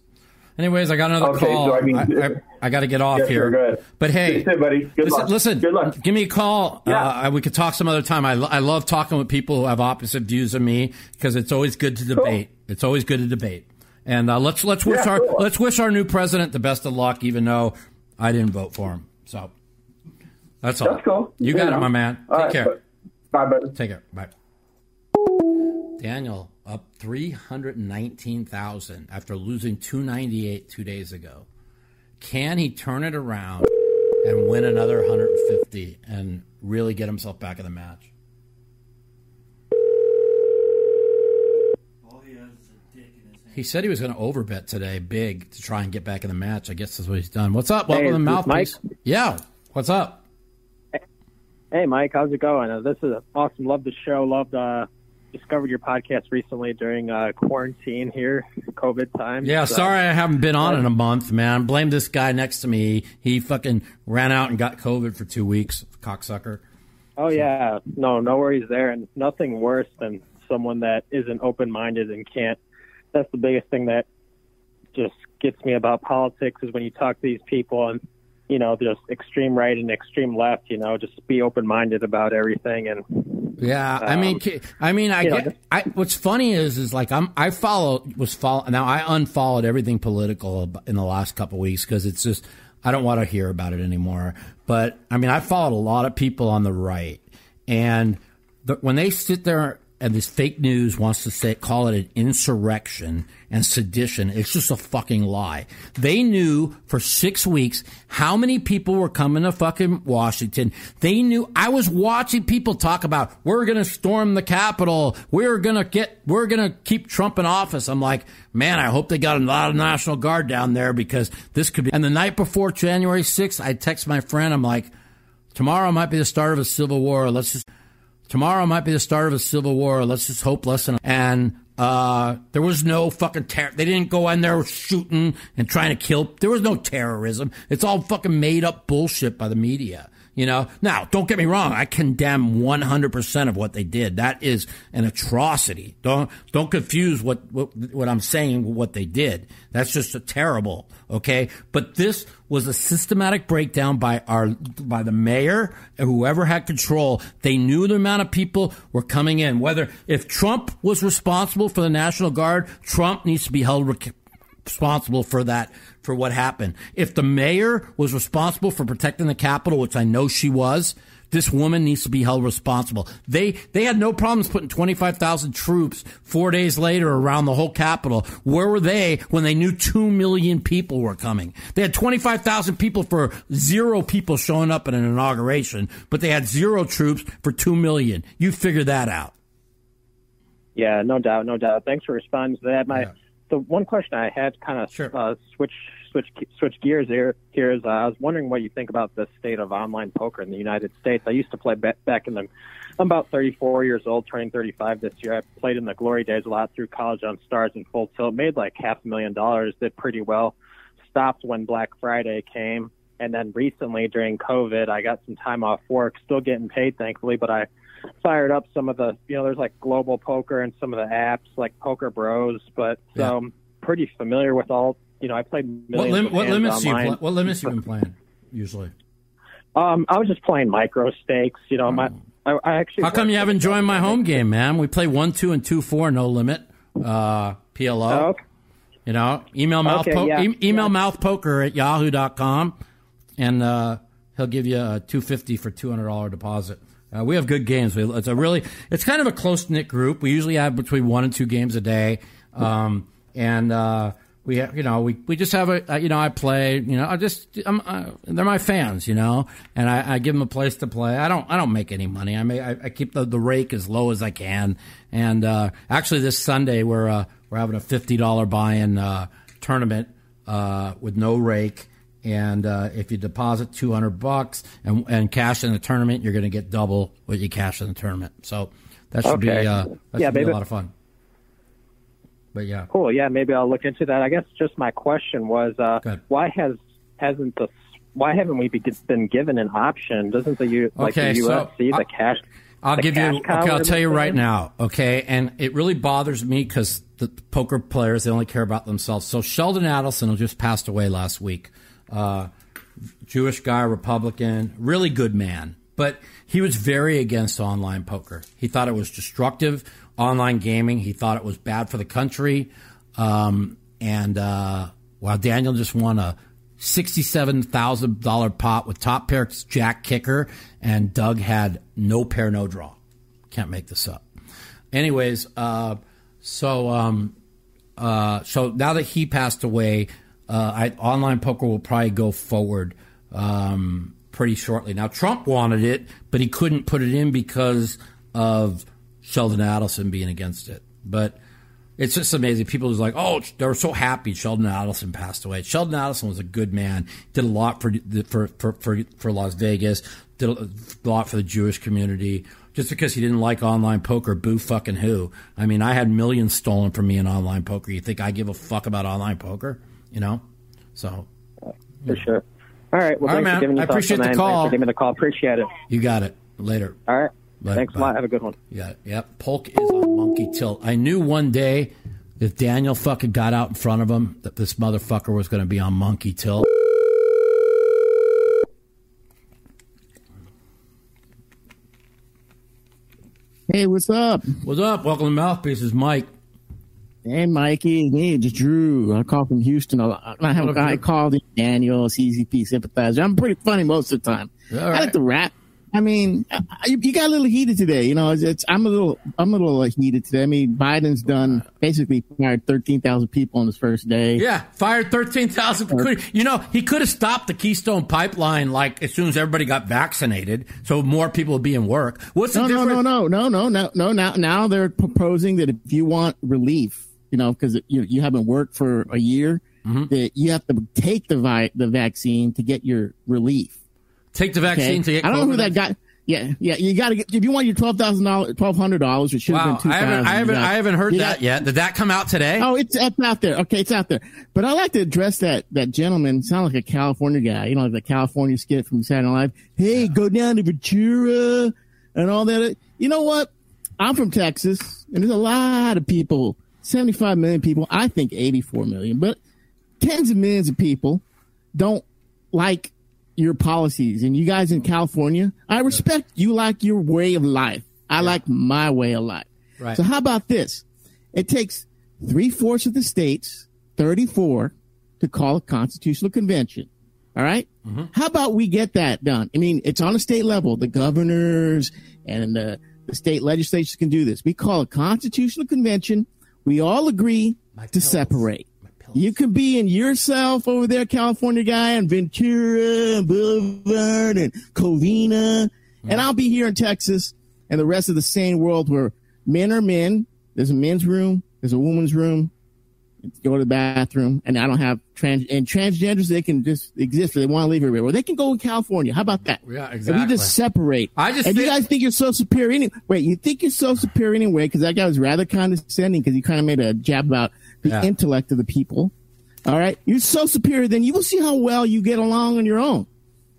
Anyways, I got another Okay, call. so I mean- I, got to get off here. But hey, Stay, buddy. Good listen, luck. listen, Good luck. give me a call. Yeah. Uh, we could talk some other time. I, I love talking with people who have opposite views of me because it's always good to debate. It's always good to debate. And uh, let's let's wish Yeah, our cool. let's wish our new president the best of luck, even though I didn't vote for him. So that's all. That's cool. You got know. it, my man. Take All right, care. Bye, buddy. Take care. Bye. Daniel up 319,000 after losing 298 two days ago. Can he turn it around and win another 150 and really get himself back in the match? He said he was going to overbet today big to try and get back in the match. I guess that's what he's done. What's up? Welcome Hey, to the mouthpiece. Mike? Yeah. What's up? Hey, Mike, how's it going? Uh, this is awesome. Love the show. Loved uh, discovered your podcast recently during uh, quarantine here, COVID time. Yeah, So- sorry I haven't been on in a month, man. Blame this guy next to me. He fucking ran out and got COVID for two weeks, cocksucker. Oh yeah, no, no worries there, and nothing worse than someone that isn't open-minded and can't. That's the biggest thing that just gets me about politics is when you talk to these people and you know just extreme right and extreme left. You know, just be open-minded about everything and Yeah, I mean, Um, I mean, I know, get. I, what's funny is, is like I'm. I follow was follow now. I unfollowed everything political in the last couple weeks because it's just I don't want to hear about it anymore. But I mean, I followed a lot of people on the right, and the, when they sit there and this fake news wants to say call it an insurrection and sedition. It's just a fucking lie. They knew for six weeks how many people were coming to fucking Washington. They knew I was watching people talk about we're gonna storm the Capitol. We're gonna get we're gonna keep Trump in office. I'm like, man, I hope they got a lot of National Guard down there because this could be. And the night before January 6th, I text my friend. I'm like, tomorrow might be the start of a civil war. Let's just tomorrow might be the start of a civil war. Let's just hope less than. And uh, there was no fucking terror. They didn't go in there shooting and trying to kill. There was no terrorism. It's all fucking made up bullshit by the media. You know, now don't get me wrong. I condemn 100% of what they did. That is an atrocity. Don't, don't confuse what, what, what I'm saying with what they did. That's just a terrible. Okay. But this was a systematic breakdown by our, by the mayor and whoever had control. They knew the amount of people were coming in. Whether, if Trump was responsible for the National Guard, Trump needs to be held responsible for that for what happened. If the mayor was responsible for protecting the Capitol, which I know she was, this woman needs to be held responsible. They they had no problems putting 25,000 troops 4 days later around the whole Capitol. Where were they when they knew 2 million people were coming? They had 25,000 people for zero people showing up at an inauguration, but they had zero troops for 2 million. You figure that out. Yeah, no doubt, no doubt. Thanks for responding to that. My yeah the one question I had kind of sure. uh, switch switch switch gears here. Here is uh, I was wondering what you think about the state of online poker in the United States. I used to play back in the. I'm about 34 years old, turning 35 this year. I played in the glory days a lot through college on Stars and Full Tilt. Made like half a million dollars. Did pretty well. Stopped when Black Friday came, and then recently during COVID, I got some time off work. Still getting paid, thankfully, but I fired up some of the you know there's like global poker and some of the apps like poker bros but yeah. um pretty familiar with all you know i played what, lim- what limits online. you what limits you been playing usually um i was just playing micro stakes you know oh. my I, I, actually how come you haven't joined my home game man we play one two and two four no limit uh plo oh, okay. you know email mouth okay, po- yeah. e- email yeah. mouth poker at yahoo.com and uh he'll give you a 250 for $200 deposit uh, we have good games. It's a really, it's kind of a close knit group. We usually have between one and two games a day, um, and uh, we, you know, we, we just have a, you know, I play, you know, I just, I'm, uh, they're my fans, you know, and I, I, give them a place to play. I don't, I don't make any money. I make, I, I keep the, the rake as low as I can. And uh, actually, this Sunday we're uh, we're having a fifty dollar buy-in uh, tournament with no rake and uh, if you deposit 200 bucks and, and cash in the tournament, you're going to get double what you cash in the tournament. So that should okay. be uh, that yeah, should be a lot of fun. But yeah, cool. Yeah, maybe I'll look into that. I guess just my question was, uh, why has hasn't the why haven't we been given an option? Doesn't the U like okay, the UFC so the cash? I'll give you. Okay, I'll tell you right now. Okay, and it really bothers me because the poker players they only care about themselves. So Sheldon Adelson, who just passed away last week, uh, Jewish guy, Republican, really good man. But he was very against online poker. He thought it was destructive, online gaming. He thought it was bad for the country. Um, and uh, while Daniel just won a $67,000 pot with top pair jack kicker, and Doug had no pair, no draw. Can't make this up. Anyways, uh, so um, uh, so now that he passed away, uh, I, online poker will probably go forward um, pretty shortly. Now, Trump wanted it, but he couldn't put it in because of Sheldon Adelson being against it. But it's just amazing. People are like, oh, they were so happy Sheldon Adelson passed away. Sheldon Adelson was a good man. Did a lot for for for for, for Las Vegas. Did a lot for the Jewish community. Just because he didn't like online poker, boo fucking who? I mean, I had millions stolen from me in online poker. You think I give a fuck about online poker? You know? So. For sure. All right. Well, All right, man. I appreciate the call. Thanks for the call. Appreciate it. You got it. Later. All right. Bye. Thanks Bye. a lot. Have a good one. Yeah. Yep. Polk is on monkey tilt. I knew one day if Daniel fucking got out in front of him that this motherfucker was going to be on monkey tilt. Hey, what's up? What's up? Welcome to Mouthpieces, Mike. Hey, Mikey. Hey, it's Drew. I call from Houston. I have a guy called Daniel, CZP sympathizer. I'm pretty funny most of the time. I like to rap. I mean, I, you got a little heated today. You know, it's, it's I'm a little I'm a little heated today. I mean, Biden's done basically fired thirteen thousand people on his first day. Yeah, fired thirteen thousand. Uh, you know, he could have stopped the Keystone Pipeline like as soon as everybody got vaccinated, so more people would be in work. What's the no, no, no, no, no, no, no, no. Now, now they're proposing that if you want relief, you know, because you you haven't worked for a year, Mm-hmm. that you have to take the vi- the vaccine to get your relief. Take the vaccine to get. I don't know who that guy. Yeah, yeah. You got to get if you want your twelve thousand dollars, twelve hundred dollars. It should have been two I haven't. I haven't, I haven't heard that got- yet. Did that come out today? Oh, it's, it's out there. Okay, it's out there. But I like to address that that gentleman. Sound like a California guy. You know, like the California skit from Saturday Night Live. Hey, go down to Ventura and all that. You know what? I'm from Texas, and there's a lot of people. 75 million people. I think 84 million, but tens of millions of people don't like your policies. And you guys in California, I respect you like your way of life. I like my way of life. Right. So how about this? It takes three fourths of the states, 34, to call a constitutional convention. All right? Mm-hmm. How about we get that done? I mean, it's on a state level. The governors and the, the state legislatures can do this. We call a constitutional convention. We all agree to separate. You can be in yourself over there, California guy, and Ventura and Boulevard and Covina. And I'll be here in Texas and the rest of the sane world where men are men. There's a men's room. There's a woman's room. Go to the bathroom. And I don't have trans, and transgenders, they can just exist they want to leave everywhere. Well, they can go in California. How about that? Yeah, And we just separate. I just and you guys think you're so superior. Any- Wait, you think you're so superior anyway? Because that guy was rather condescending because he kind of made a jab about the Yeah. intellect of the people. All right, you're so superior. Then you will see how well you get along on your own.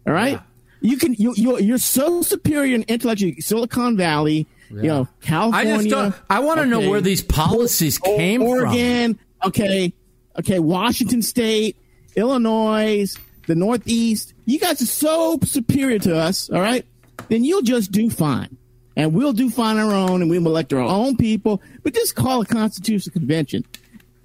All right, you can. You you you're so superior in intellect. Silicon Valley. You know, I California. just don't. I want to know where these policies came from. Oregon, okay, okay, Washington State, Illinois, the Northeast. You guys are so superior to us, all right? Then you'll just do fine. And we'll do fine on our own and we'll elect our own people. But just call a constitutional convention.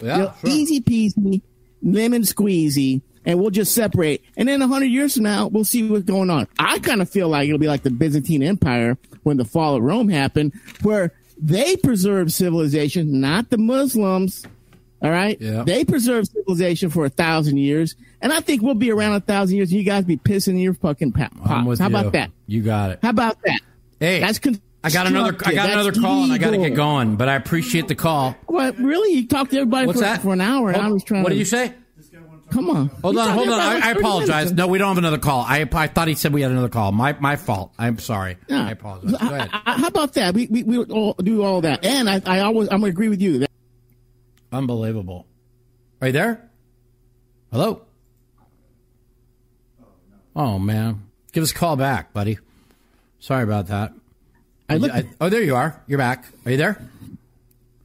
Yeah, You know, sure. Easy peasy, lemon squeezy, and we'll just separate. And then a hundred years from now, we'll see what's going on. I kind of feel like it'll be like the Byzantine Empire when the fall of Rome happened, where they preserved civilization, not the Muslims. All right, Yeah. they preserved civilization for a thousand years, and I think we'll be around a thousand years. And you guys be pissing in your fucking I'm How you. about that? You got it. How about that? Hey, That's I got another. I got another call, and I got to get going. But I appreciate the call. What really? You talked to everybody What's for, that? for an hour, and Hold- I was trying. What to, did you say? Come on. Hold on, hold on. I, I apologize. No, we don't have another call. I, I thought he said we had another call. My my fault. I'm sorry. I apologize. Go ahead. I- I- how about that? We we, we all do all that, and I I always I'm gonna agree with you. That, Unbelievable. Are you there? Hello. Oh man, give us a call back, buddy. Sorry about that. I look, I- oh, there you are. You're back. Are you there?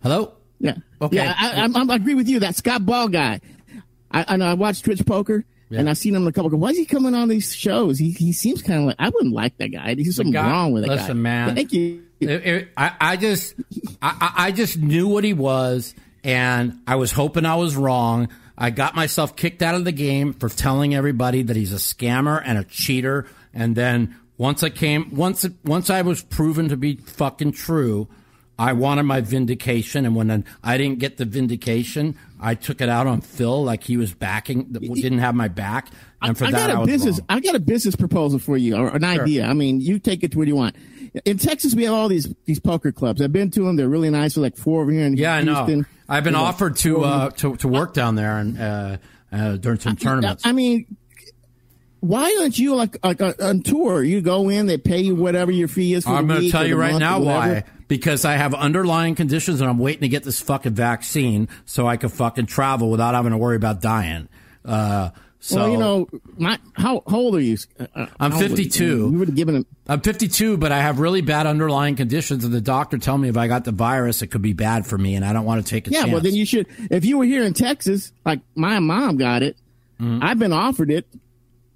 Hello. yeah, Okay. yeah. I, I'm, I'm, I agree with you. That Scott Ball guy. I I, know I watched Twitch Poker, and I've seen him a couple. Why is he coming on these shows? He he seems kind of like I wouldn't like that guy. There's something guy- wrong with that guy. listen, man. Thank you. It- it- I, I just, I, I I just knew what he was, and I was hoping I was wrong. I got myself kicked out of the game for telling everybody that he's a scammer and a cheater. And then once I came, once once I was proven to be fucking true, I wanted my vindication. And when I didn't get the vindication, I took it out on Phil, like he was backing, didn't have my back. And for I that, got I a was business. wrong. I got a business proposal for you, or an idea. I mean, you take it to where you want. In Texas, we have all these these poker clubs. I've been to them. They're really nice. There's like four over here in Yeah, I know. I've been offered to uh, to to work down there and uh, uh, during some tournaments. I mean, why aren't you like, like uh, on tour? You go in, they pay you whatever your fee is. For I'm going to tell you right now why. Because I have underlying conditions and I'm waiting to get this fucking vaccine so I can fucking travel without having to worry about dying. Uh, so well, you know, my how, how old are you? Uh, uh, I'm how old are you? 52. You would have given him. I'm 52, but I have really bad underlying conditions, and the doctor told me if I got the virus, it could be bad for me, and I don't want to take a Yeah, chance. well, then you should. If you were here in Texas, like my mom got it, Mm-hmm. I've been offered it.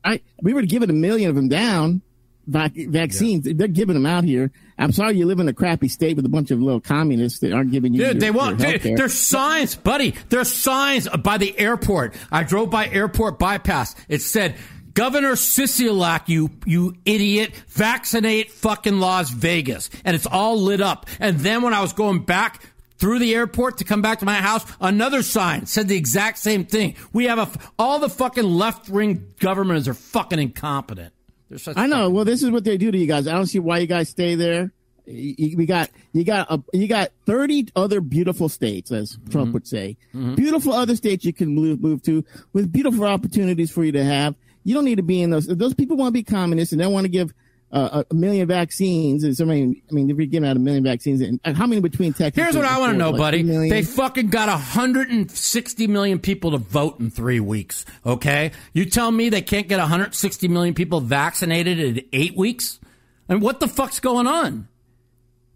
I we were to give it a million of them down. Vac- vaccines, they're giving them out here. I'm sorry you live in a crappy state with a bunch of little communists that aren't giving you. Dude, your- they want. your Dude, there's signs, buddy. There's signs by the airport. I drove by airport bypass. It said, Governor Sisolak, you you idiot, vaccinate fucking Las Vegas, and it's all lit up. And then when I was going back through the airport to come back to my house, another sign said the exact same thing. We have a all the fucking left wing governments are fucking incompetent. I know. Well, this is what they do to you guys. I don't see why you guys stay there. We got you got a, you got thirty other beautiful states, as Trump would say. Beautiful other states you can move move to with beautiful opportunities for you to have. You don't need to be in those. Those people want to be communists and they want to give uh, a million vaccines. And so, I mean, I mean, if you're giving out a million vaccines, and how many between Texas? Here's what I want to know, like buddy. They fucking got 160 million people to vote in three weeks. Okay, you tell me they can't get 160 million people vaccinated in eight weeks? And what the fuck's going on?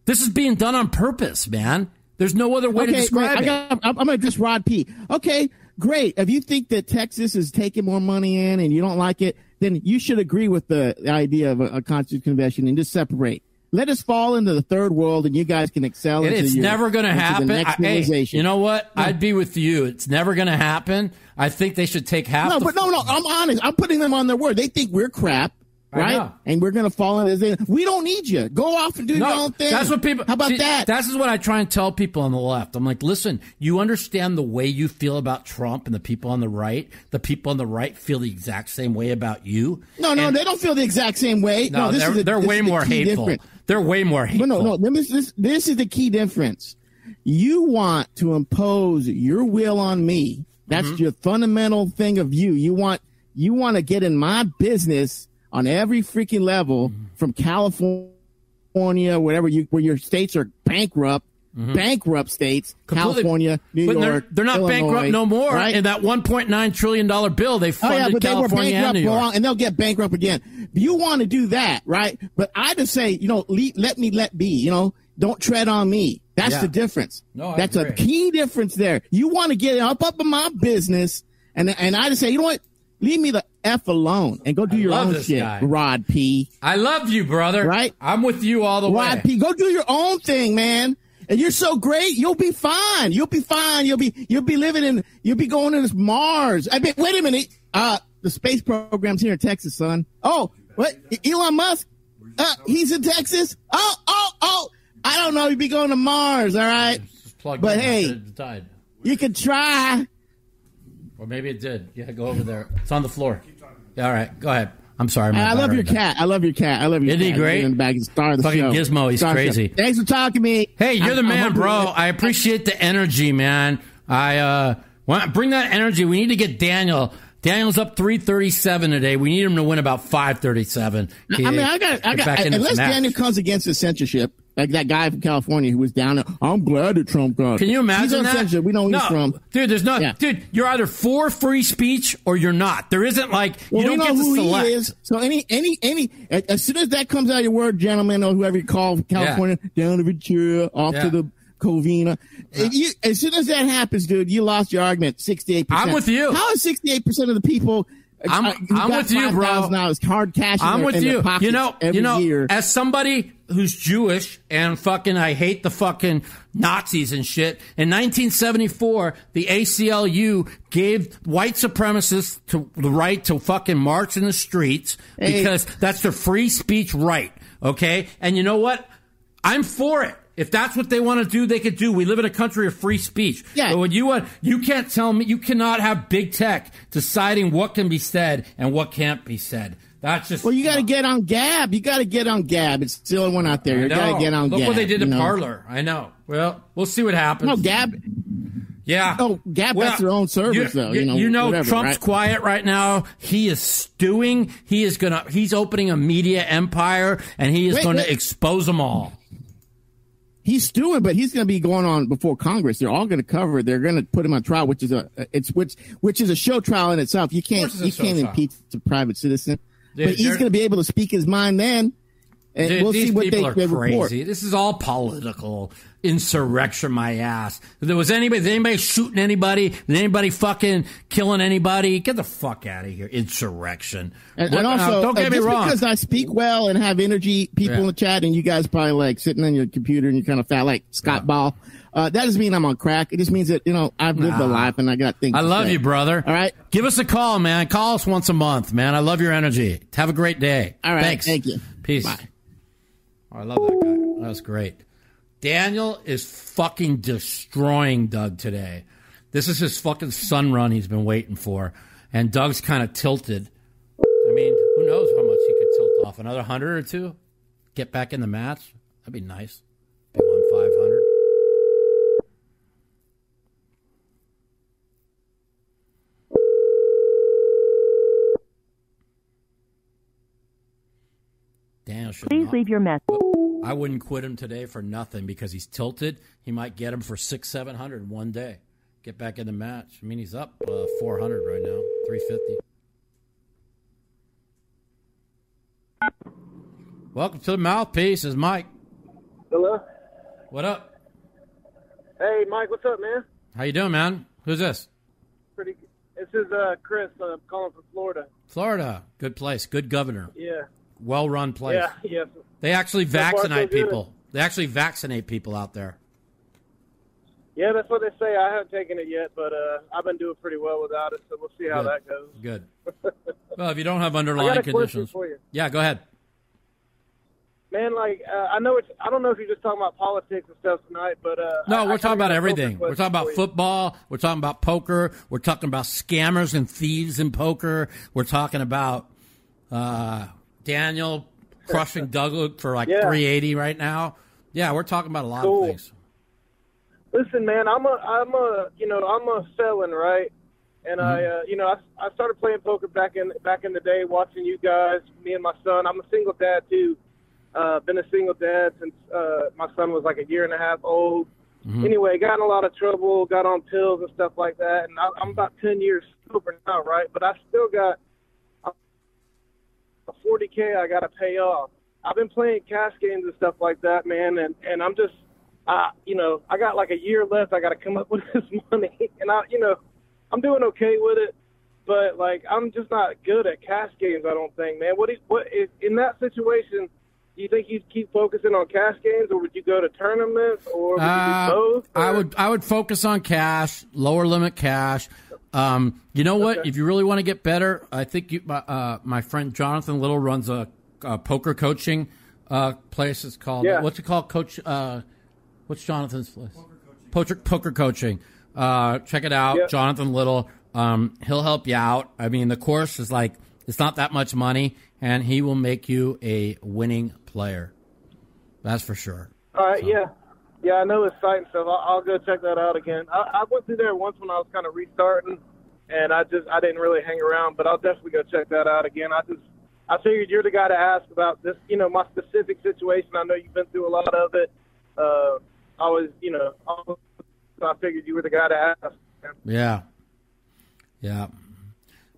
This is being done on purpose, man. There's no other way to Okay, describe it. I got, I'm, I'm going to just Rod P. Okay, great. If you think that Texas is taking more money in and you don't like it, then you should agree with the idea of a, a constitutional convention and just separate. Let us fall into the third world, and you guys can excel. It- it's your- never going to happen. next I- hey, you know what? I'd be with you. It's never going to happen. I think they should take half. No, but no, no. I'm honest. I'm putting them on their word. They think we're crap, right? And we're going to fall into. this. We don't need you. Go off and do your own thing. That's what people. How about see, that? That's is what I try and tell people on the left. I'm like, listen, you understand the way you feel about Trump and the people on the right. The people on the right feel the exact same way about you. no, no, And- they don't feel the exact same way. No, No, this they're, is the, they're way the more hateful. difference. They're way more hateful. But no, no. This, this, this is the key difference. You want to impose your will on me. That's Mm-hmm. your fundamental thing of you. You want you want to get in my business on every freaking level Mm-hmm. from California, whatever you where your states are bankrupt, bankrupt states, Mm-hmm. Completely- California, New but York, they're, they're not Illinois, bankrupt no more. right? And that 1.9 trillion dollar bill they Oh funded yeah, but they were California and bankrupt New York. long, and they'll get bankrupt again. You want to do that, right? But I just say, you know, le- let me let be. You know, don't tread on me. That's Yeah. the difference. No, I That's a key difference there. You want to get up up in my business, and and I just say, you know what? Leave me the f alone and go do I your own shit, guy. Rod P. I love you, brother. Right? I'm with you all the Rod way. P. Go do your own thing, man. And you're so great, you'll be fine. You'll be fine. You'll be you'll be living in you'll be going to this Mars. I mean, wait a minute. Uh the space program's here in Texas, son. Oh, what? Elon Musk? Uh, he's in Texas? Oh, oh, oh. I don't know. You'd be going to Mars, all right? But hey- You can try. Or maybe it did. Yeah, go over there. It's on the floor. Yeah, all right. Go ahead. I'm sorry. my I love your cat. I love your cat. I love your Isn't he great? In the back, star of the Fucking show. Gizmo, he's Star of the show. crazy. Thanks for talking to me. Hey, you're I'm- the I'm man, bro. that- I appreciate the energy, man. I uh want bring that energy. We need to get Daniel. Daniel's up 337 today. We need him to win about 537. I mean, I got, I got. back into Unless. Daniel comes against the censorship, like that guy from California who was down there. I'm glad that Trump got. Can you imagine He's that? uncensored. We know no, he's from. dude. There's not, Yeah. dude. You're either for free speech or you're not. There isn't like Well, you don't know get to who select. he is. So any, any, any. As soon as that comes out of your word, gentlemen, or whoever you call from California, down to Ventura, off Yeah. to the Covina. If you, as soon as that happens, dude, you lost your argument. Sixty-eight. percent I'm with you. How is sixty-eight percent of the people? I'm- uh, I'm with you, bro. Now it's hard cash. I'm their- with you. You know, you know, year. as somebody who's Jewish and fucking, I hate the fucking Nazis and shit. In 1974, the ACLU gave white supremacists to the right to fucking march in the streets Hey. because that's their free speech right. Okay, and you know what? I'm for it. If that's what they want to do, they could do. We live in a country of free speech. Yeah. But when you want, you can't tell me you cannot have big tech deciding what can be said and what can't be said. That's just Well, you got to get on Gab. You got to get on Gab. It's the only one out there. You got to get on Look Gab. what they did to you know? Parler. I know. Well, we'll see what happens. No, Gab. Yeah. Oh, Gab got their own service, though, you know, you whatever, Trump's right? quiet right now. He is stewing. He is gonna. He's opening a media empire, and he is Wait, going to expose them all. He's stewing, but he's going to be going on before Congress. They're all going to cover. it. They're going to put him on trial, which is a it's which which is a show trial in itself. You can't course it's a you can't trial. impeach a private citizen. They're- but he's going to be able to speak his mind then. and Dude, we'll these see what people they, are they report. crazy. This is all political insurrection. My ass. If there was anybody, anybody shooting anybody? Anybody fucking killing anybody? Get the fuck out of here! Insurrection. And, What- and also, now, don't uh, get me just wrong. because I speak well and have energy, people Yeah. in the chat, and you guys probably like sitting on your computer and you're kind of fat like Scott Ball. Uh, that doesn't mean I'm on crack. It just means that you know I've lived a life and I got things. I love say. you, brother. All right. Give us a call, man. Call us once a month, man. I love your energy. Have a great day. All right. Thanks. Thank you. Peace. Bye. Oh, I love that guy. That was great. Daniel is fucking destroying Doug today. This is his fucking sun run he's been waiting for. And Doug's kind of tilted. I mean, who knows how much he could tilt off? Another hundred or two? Get back in the match? That'd be nice. Be one five hundred. Daniel should Please not- leave your message. I wouldn't quit him today for nothing because he's tilted. He might get him for six, seven hundred one day. Get back in the match. I mean, he's up uh, four hundred right now, three fifty. Welcome to the mouthpiece. Is Mike? Hello. What up? Hey, Mike. What's up, man? How you doing, man? Who's this? Pretty. This is uh, Chris. Uh, I'm calling from Florida. Florida. Good place. Good governor. Yeah. Well run place. Yeah. Yes. They actually So far, so vaccinate people. They actually vaccinate people out there. Yeah, that's what they say. I haven't taken it yet, but uh, I've been doing pretty well without it. So we'll see how Good. that goes. Good. Well, if you don't have underlying conditions, yeah, go ahead. Man, like uh, I know it's. I don't know if you're just talking about politics and stuff tonight, but uh, No, I- we're I talking about everything. We're talking about question for you. football. We're talking about poker. We're talking about scammers and thieves in poker. We're talking about uh, Daniel crushing Doug for like Yeah. 380 right now. Yeah, we're talking about a lot Cool. of things. Listen, man, I'm a, I'm a, you know, I'm a felon, right? And I, Mm-hmm. uh, you know, I, I started playing poker back in back in the day, watching you guys, me and my son. I'm a single dad too. Uh, been a single dad since uh, my son was like a year and a half old. Mhm. Anyway, got in a lot of trouble, got on pills and stuff like that, and I, I'm about ten years sober now, right? But I still got a 40k I got to pay off. I've been playing cash games and stuff like that, man, and and I'm just, uh, you know, I got like a year left. I got to come up with this money, and I, you know, I'm doing okay with it, but like I'm just not good at cash games. I don't think, man. What do you, what is, in that situation? Do you think you'd keep focusing on cash games, or would you go to tournaments, or would you Uh, do both? I would I would focus on cash, lower limit cash. Um, you know what? Okay. If you really want to get better, I think you, uh, my friend Jonathan Little runs a, a poker coaching uh, place. It's called Yeah. what's it called? Coach. Uh, what's Jonathan's place? Poker poker coaching. Uh, check it out, Yeah. Jonathan Little. Um, he'll help you out. I mean, the course is like it's not that much money, and he will make you a winning player. That's for sure. All right, yeah, yeah, I know his site and stuff. I'll, I'll go check that out again. I, I went through there once when I was kind of restarting, and I just I didn't really hang around, but I'll definitely go check that out again. I just I figured you're the guy to ask about this, you know, my specific situation. I know you've been through a lot of it. Uh, I was, you know, I figured you were the guy to ask. Yeah. Yeah.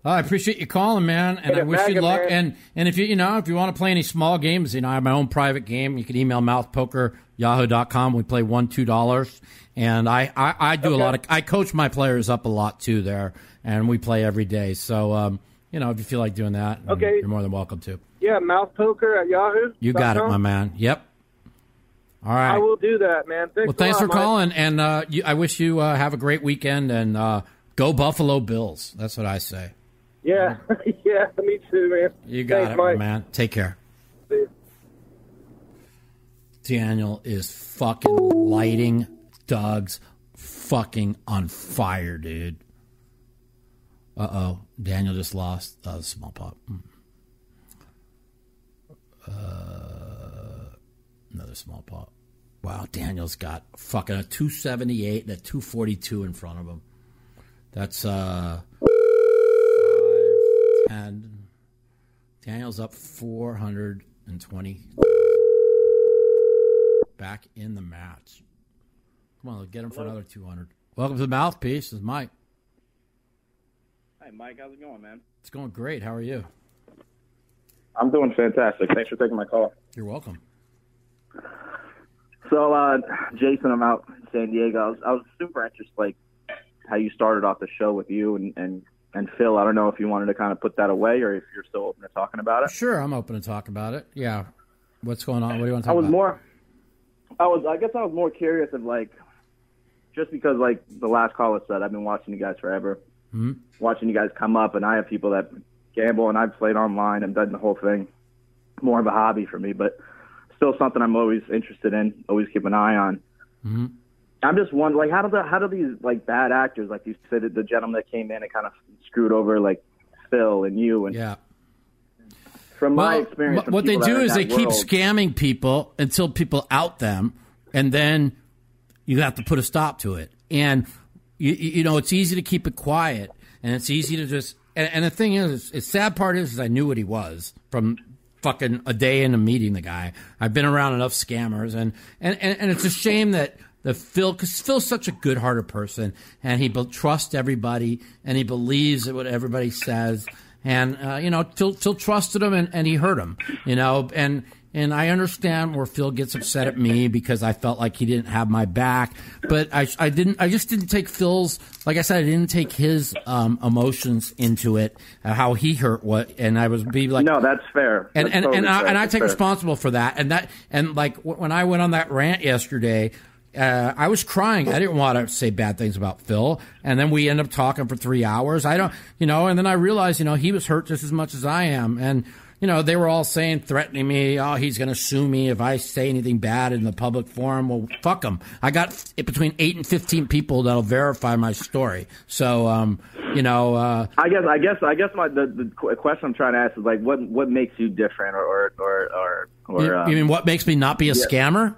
I appreciate you calling, man, and I wish you luck. man. And and if you you know if you want to play any small games, you know I have my own private game. You can email mouthpoker.yahoo.com. We play one two dollars, and I, I I do a lot of I coach my players up a lot too there, and we play every day. So um, you know if you feel like doing that, Okay. you're more than welcome to. Yeah, mouthpoker at Yahoo. You got it, my man. Yep. All right. I will do that, man. Thanks Well, thanks a for Mike. calling, and uh, you, I wish you uh, have a great weekend and uh, go Buffalo Bills. That's what I say. Yeah, yeah, me too, man. You got Thanks, it, Mike. man. Take care. Daniel is fucking lighting Doug's fucking on fire, dude. Uh oh. Daniel just lost uh, the small pop. Mm. Uh, another small pop. Wow, Daniel's got fucking a 278 and a 242 in front of him. That's uh ten. Daniel's up 420. Back in the match. Come on, let's get him for another 200. Welcome to the mouthpiece. This is Mike. Hi, Mike. How's it going, man? It's going great. How are you? I'm doing fantastic. Thanks for taking my call. You're welcome. So, uh, Jason, I'm out in San Diego. I was, I was super interested, like how you started off the show with you and and and Phil. I don't know if you wanted to kind of put that away or if you're still open to talking about it. Sure, I'm open to talk about it. Yeah. What's going on? What do you want to talk about? I was about? more. I was. I guess I was more curious of like, just because like the last caller said, I've been watching you guys forever, Mhm. watching you guys come up, and I have people that gamble, and I've played online and done the whole thing. More of a hobby for me, but still something I'm always interested in. Always keep an eye on. Mhm. I'm just wondering, like, how do the how do these like bad actors, like you said, the gentleman that came in and kind of screwed over like Phil and you, and yeah. From my experience, what- from what they do is they keep world- scamming people until people out them, and then you have to put a stop to it. And you, you you know, it's easy to keep it quiet, and it's easy to just. And, and the thing is, the sad part is, is I knew what he was from fucking a day into meeting the guy. I've been around enough scammers, and and and, and it's a shame that. The Phil, because Phil's such a good-hearted person, and he be- trusts everybody, and he believes what everybody says, and uh, you know, Phil, Phil trusted him, and, and he hurt him, you know, and and I understand where Phil gets upset at me because I felt like he didn't have my back, but I, I didn't. I just didn't take Phil's. Like I said, I didn't take his um, emotions into it, uh, how he hurt what, and I was be like, no, that's fair. and That's and totally and I, fair. and I take fair. responsible for that. And that and like when I went on that rant yesterday, uh, I was crying. I didn't want to say bad things about Phil, and then we end up talking for three hours. I don't, you know, and then I realized, you know, he was hurt just as much as I am, and. You know, they were all saying, threatening me. Oh, he's going to sue me if I say anything bad in the public forum. Well, fuck him. I got between eight and fifteen people that'll verify my story. So, um, you know, uh, I guess I guess I guess my the, the question I'm trying to ask is like what what makes you different or or or or, or you, um, you mean what makes me not be a yeah. scammer?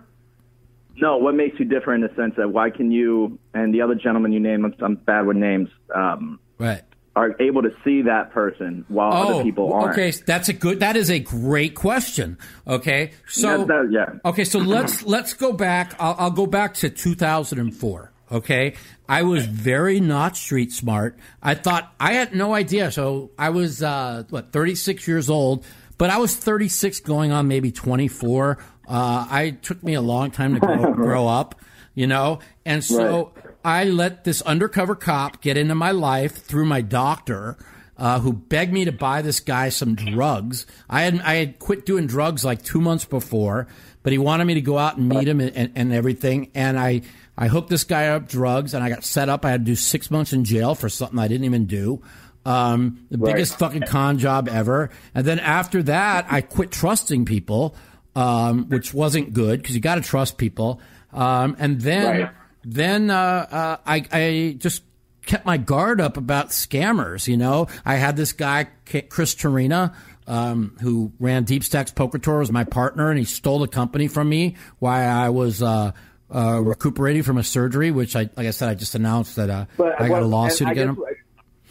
No what makes you different in the sense that why can you and the other gentleman you named I'm, I'm bad with names um, Right. are able to see that person while other people aren't. Oh, Okay, that's a good. That is a great question. Okay, so that- yeah. Okay, so let's let's go back. I'll, I'll go back to 2004. Okay, I was very not street smart. I thought I had no idea. So I was uh, what 36 years old, but I was 36 going on maybe 24. Uh, I took me a long time to grow, grow up, you know, and so. I let this undercover cop get into my life through my doctor, uh, who begged me to buy this guy some drugs. I had I had quit doing drugs like two months before, but he wanted me to go out and meet him and, and, and everything. And I I hooked this guy up drugs, and I got set up. I had to do six months in jail for something I didn't even do. Um, the Right. biggest fucking con job ever. And then after that, I quit trusting people, um, which wasn't good because you got to trust people. Um, and then Right. then uh, uh, I, I just kept my guard up about scammers. You know, I had this guy Chris Torina. Um, who ran Deep Stacks Poker Tour was my partner, and he stole the company from me while I was uh, uh, recuperating from a surgery, which I, like I said, I just announced that uh, But I got a lawsuit against him.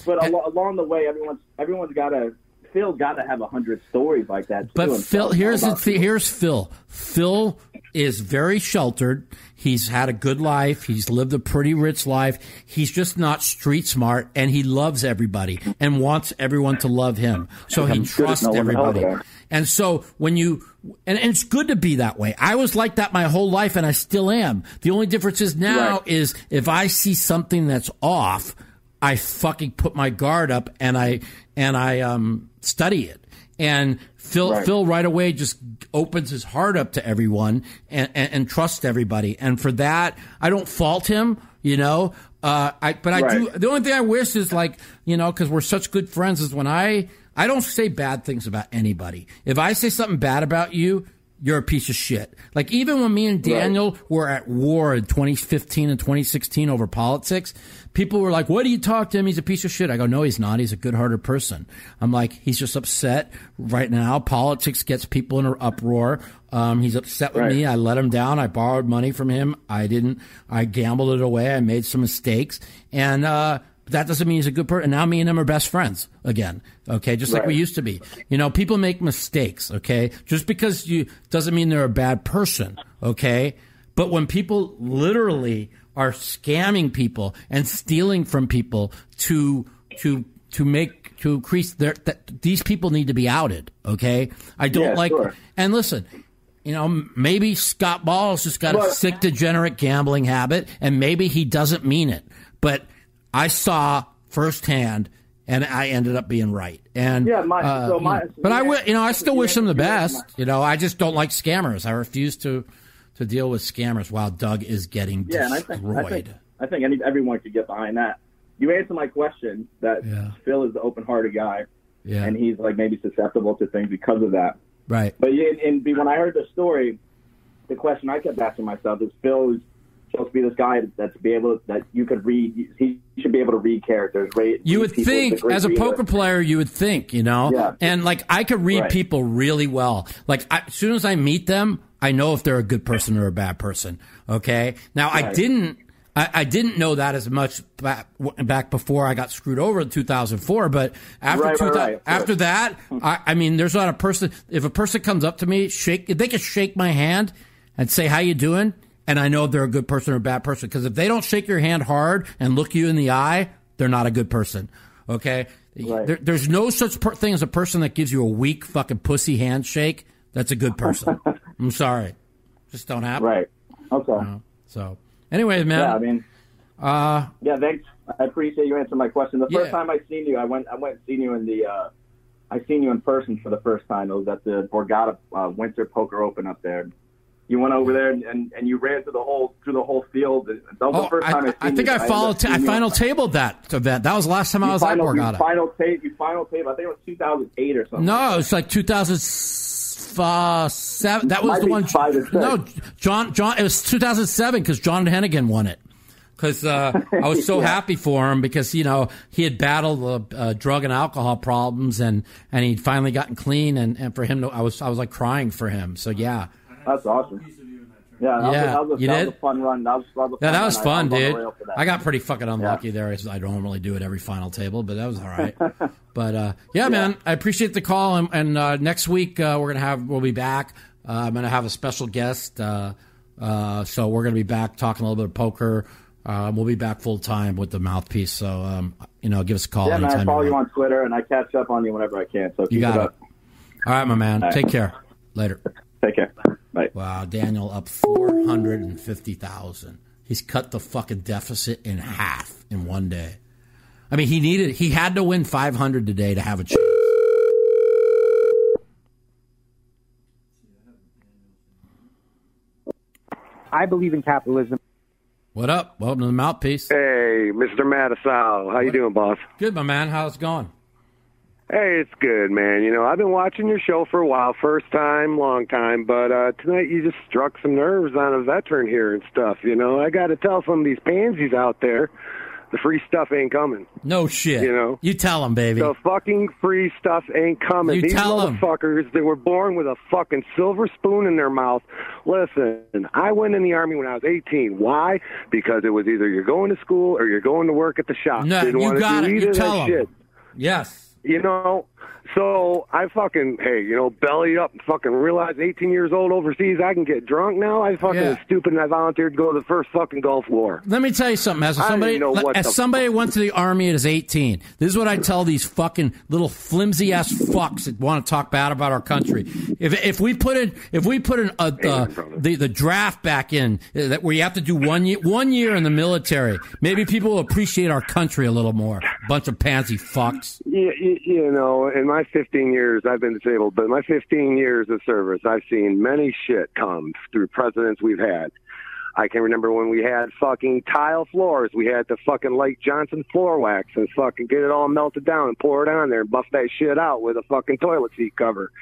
But al- along the way, everyone's everyone's got to Phil's got to have a hundred stories like that. Too, But Phil, here's the th- here's Phil. Phil is very sheltered. He's had a good life. He's lived a pretty rich life. He's just not street smart, and he loves everybody and wants everyone to love him. So he I'm trusts knowing everybody. And so when you and, and it's good to be that way. I was like that my whole life, and I still am. The only difference is now Right. is if I see something that's off, I fucking put my guard up and I and I um, study it. And Phil Right. Phil right away just opens his heart up to everyone and, and, and trusts everybody. And for that, I don't fault him. You know, uh, I but I do. The only thing I wish is like you know because we're such good friends is when I I don't say bad things about anybody. If I say something bad about you, you're a piece of shit. Like even when me and Daniel were at war in 2015 and 2016 over politics, people were like, "What do you talk to him? He's a piece of shit." I go, "No, he's not. He's a good-hearted person." I'm like, "He's just upset right now. Politics gets people in an uproar. Um, he's upset with Right. me. I let him down. I borrowed money from him. I didn't. I gambled it away. I made some mistakes, and uh, that doesn't mean he's a good person. And now me and him are best friends again. Okay, just like we used to be. You know, people make mistakes. Okay, just because you doesn't mean they're a bad person. Okay, but when people literally are scamming people and stealing from people to to to make to increase their that these people need to be outed. Okay, I don't Yeah, like. sure. And listen, you know, maybe Scott Ball's just got a sick, degenerate gambling habit, and maybe he doesn't mean it. But I saw firsthand, and I ended up being right. And Yeah, my- uh, so my- but I, wi- you know, I still wish him the best. You know, I just don't like scammers. I refuse to to deal with scammers. While Doug is getting Yeah, and I destroyed. think I think, I think any, everyone could get behind that. You answered my question that Phil is the open-hearted guy, Yeah. and he's like maybe susceptible to things because of that. right. But yeah, and when I heard the story, the question I kept asking myself is: Phil is supposed to be this guy that's be able that you could read. He should be able to read characters. Read, You would people. Think, as a reader. poker player, you would think, you know, Yeah. and like I could read Right. people really well. Like I, as soon as I meet them, I know if they're a good person or a bad person. Okay. Now I didn't, I, I didn't know that as much back, back before I got screwed over in 2004. But after Right, right, 2000 right, after that, hmm. I, I mean, there's not a person. If a person comes up to me, shake, if they can shake my hand and say, "How you doing?" And I know if they're a good person or a bad person. Because if they don't shake your hand hard and look you in the eye, they're not a good person. Okay, there, there's no such per- thing as a person that gives you a weak fucking pussy handshake. That's a good person. I'm sorry, just don't happen. Right. Okay. So, anyways, man. Yeah, I mean, uh, yeah, thanks. I appreciate you answering my question. The first Yeah. time I seen you, I went, I went and seen you in the, uh, I seen you in person for the first time. It was at the Borgata uh, Winter Poker Open up there. You went over there and, and, and you ran through the whole through the whole field. That was the oh, first time I, I, I think you. I followed. up T- I you- final tabled that event. That was the last time I was final, at you Borgata. Final tape. You final tape. I think it was 2008 or something. No, it's like 2007. That was the one. five. No, John. John. It was 2007 because John Hennigan won it. Because uh, I was so Yeah. happy for him because you know he had battled the uh, drug and alcohol problems and and he'd finally gotten clean and, and for him to, I was I was like crying for him. So yeah, That's awesome. Yeah, that, Yeah, was, that, was a, you that did? was a fun run. That was, that was a Yeah, fun that was fun, I, I was on the dude. that. I got pretty fucking unlucky there. I don't really do it every final table, but that was all right. but uh, yeah, man, I appreciate the call. And, and uh, next week uh, we're gonna have we'll be back. Uh, I'm gonna have a special guest, uh, uh, so we're gonna be back talking a little bit of poker. Uh, we'll be back full time with the mouthpiece. So um, you know, give us a call yeah, man, anytime. I follow you you on Twitter and I catch up on you whenever I can. So You got it it. up. All right, my man. All right. Take care. Later. Take care. Bye. Wow, Daniel up four hundred and fifty thousand. He's cut the fucking deficit in half in one day. I mean, he needed he had to win five hundred today to have a chance. I believe in capitalism. What up? Welcome to the mouthpiece. Hey, Mr. Matusow. How you doing, boss? Good, my man. How's it going? Hey, it's good, man. You know, I've been watching your show for a while, first time, long time, but uh tonight you just struck some nerves on a veteran here and stuff, you know. I got to tell some of these pansies out there, the free stuff ain't coming. No shit. You know. You tell them, baby. The fucking free stuff ain't coming. You These tell motherfuckers, they were born with a fucking silver spoon in their mouth. Listen, I went in the army when I was 18. Why? Because it was either you're going to school or you're going to work at the shop. No, Didn't you want to got do it. You tell that 'em. shit. Yes. You know, so I fucking hey, you know, belly up, and fucking realize 18 years old overseas, I can get drunk now. I fucking Yeah. was stupid and I volunteered to go to the first fucking Gulf War. Let me tell you something. As somebody, didn't know what as somebody who went to the army at his 18, this is what I tell these fucking little flimsy ass fucks that want to talk bad about our country. If if we put in if we put in a, uh, the the draft back in uh, that where you have to do one year one year in the military, maybe people will appreciate our country a little more. Bunch of pansy fucks. You, you, you know, in my 15 years, I've been disabled, but my 15 years of service, I've seen many shit come through presidents we've had. I can remember when we had fucking tile floors. We had to fucking light Johnson floor wax and fucking get it all melted down and pour it on there and buff that shit out with a fucking toilet seat cover.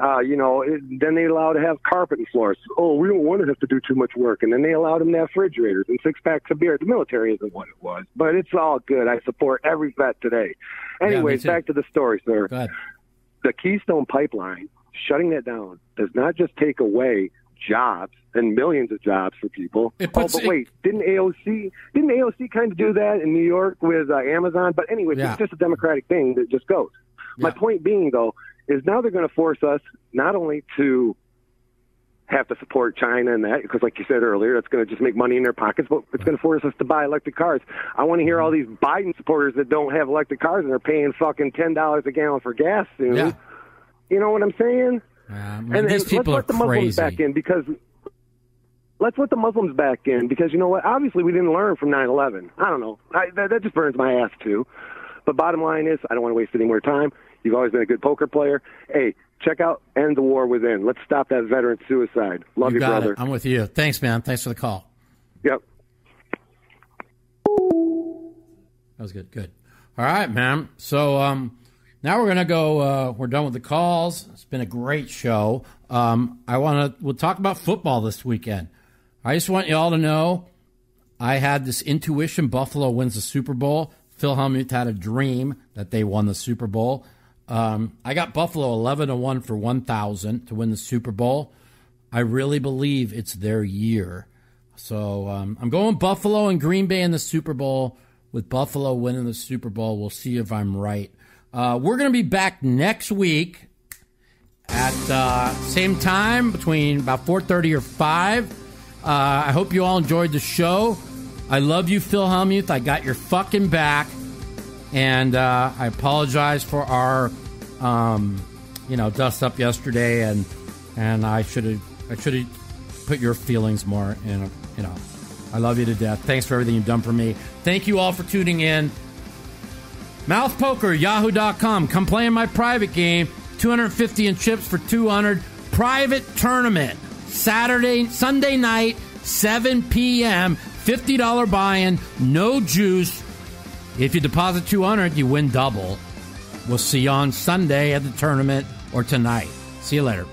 Uh, you know, it, then they allowed to have carpet and floors. Oh, we don't want to have to do too much work. And then they allowed them to have refrigerators and six packs of beer. The military isn't what it was, but it's all good. I support every vet today. Anyways, too. back to the story, sir. The Keystone Pipeline, shutting that down, does not just take away jobs and millions of jobs for people. Puts- oh, but wait, didn't AOC didn't AOC kind of do that in New York with uh, Amazon? But anyway, Yeah. it's just a democratic thing that just goes. My point being, though, is now they're going to force us not only to have to support China and that, because like you said earlier, it's going to just make money in their pockets, but it's going to force us to buy electric cars. I want to hear all these Biden supporters that don't have electric cars and are paying fucking ten dollars a gallon for gas soon. Yeah. You know what I'm saying? Um, and, these and let's let the Muslims back in because let's let the Muslims back in because you know what? Obviously, we didn't learn from 9/11. I don't know. I, that, that just burns my ass too. But bottom line is, I don't want to waste any more time. You've always been a good poker player. Hey, check out "End the War Within." Let's stop that veteran suicide. Love you you, brother. it. I'm with you. Thanks, man. Thanks for the call. Yep. That was good. Good. All right, man. So um, now we're gonna go. Uh, we're done with the calls. It's been a great show. Um, I want to. We'll talk about football this weekend. I just want you all to know. I had this intuition. Buffalo wins the Super Bowl. Phil Hellmuth had a dream that they won the Super Bowl. Um, I got Buffalo eleven to one for one thousand to win the Super Bowl. I really believe it's their year. So um, I'm going Buffalo and Green Bay in the Super Bowl. With Buffalo winning the Super Bowl, we'll see if I'm right. Uh, we're going to be back next week at uh, same time between about 4:30 or 5. Uh, I hope you all enjoyed the show. I love you, Phil Hellmuth. I got your fucking back, and uh, I apologize for our, um, you know, dust up yesterday, and and I should have I should have put your feelings more in. You know, I love you to death. Thanks for everything you've done for me. Thank you all for tuning in. Mouth Poker, yahoo.com. Come play in my private game. 250 in chips for 200. Private tournament. Saturday, Sunday night, 7 p.m. $50 buy-in. No juice. If you deposit 200, you win double. We'll see you on Sunday at the tournament or tonight. See you later.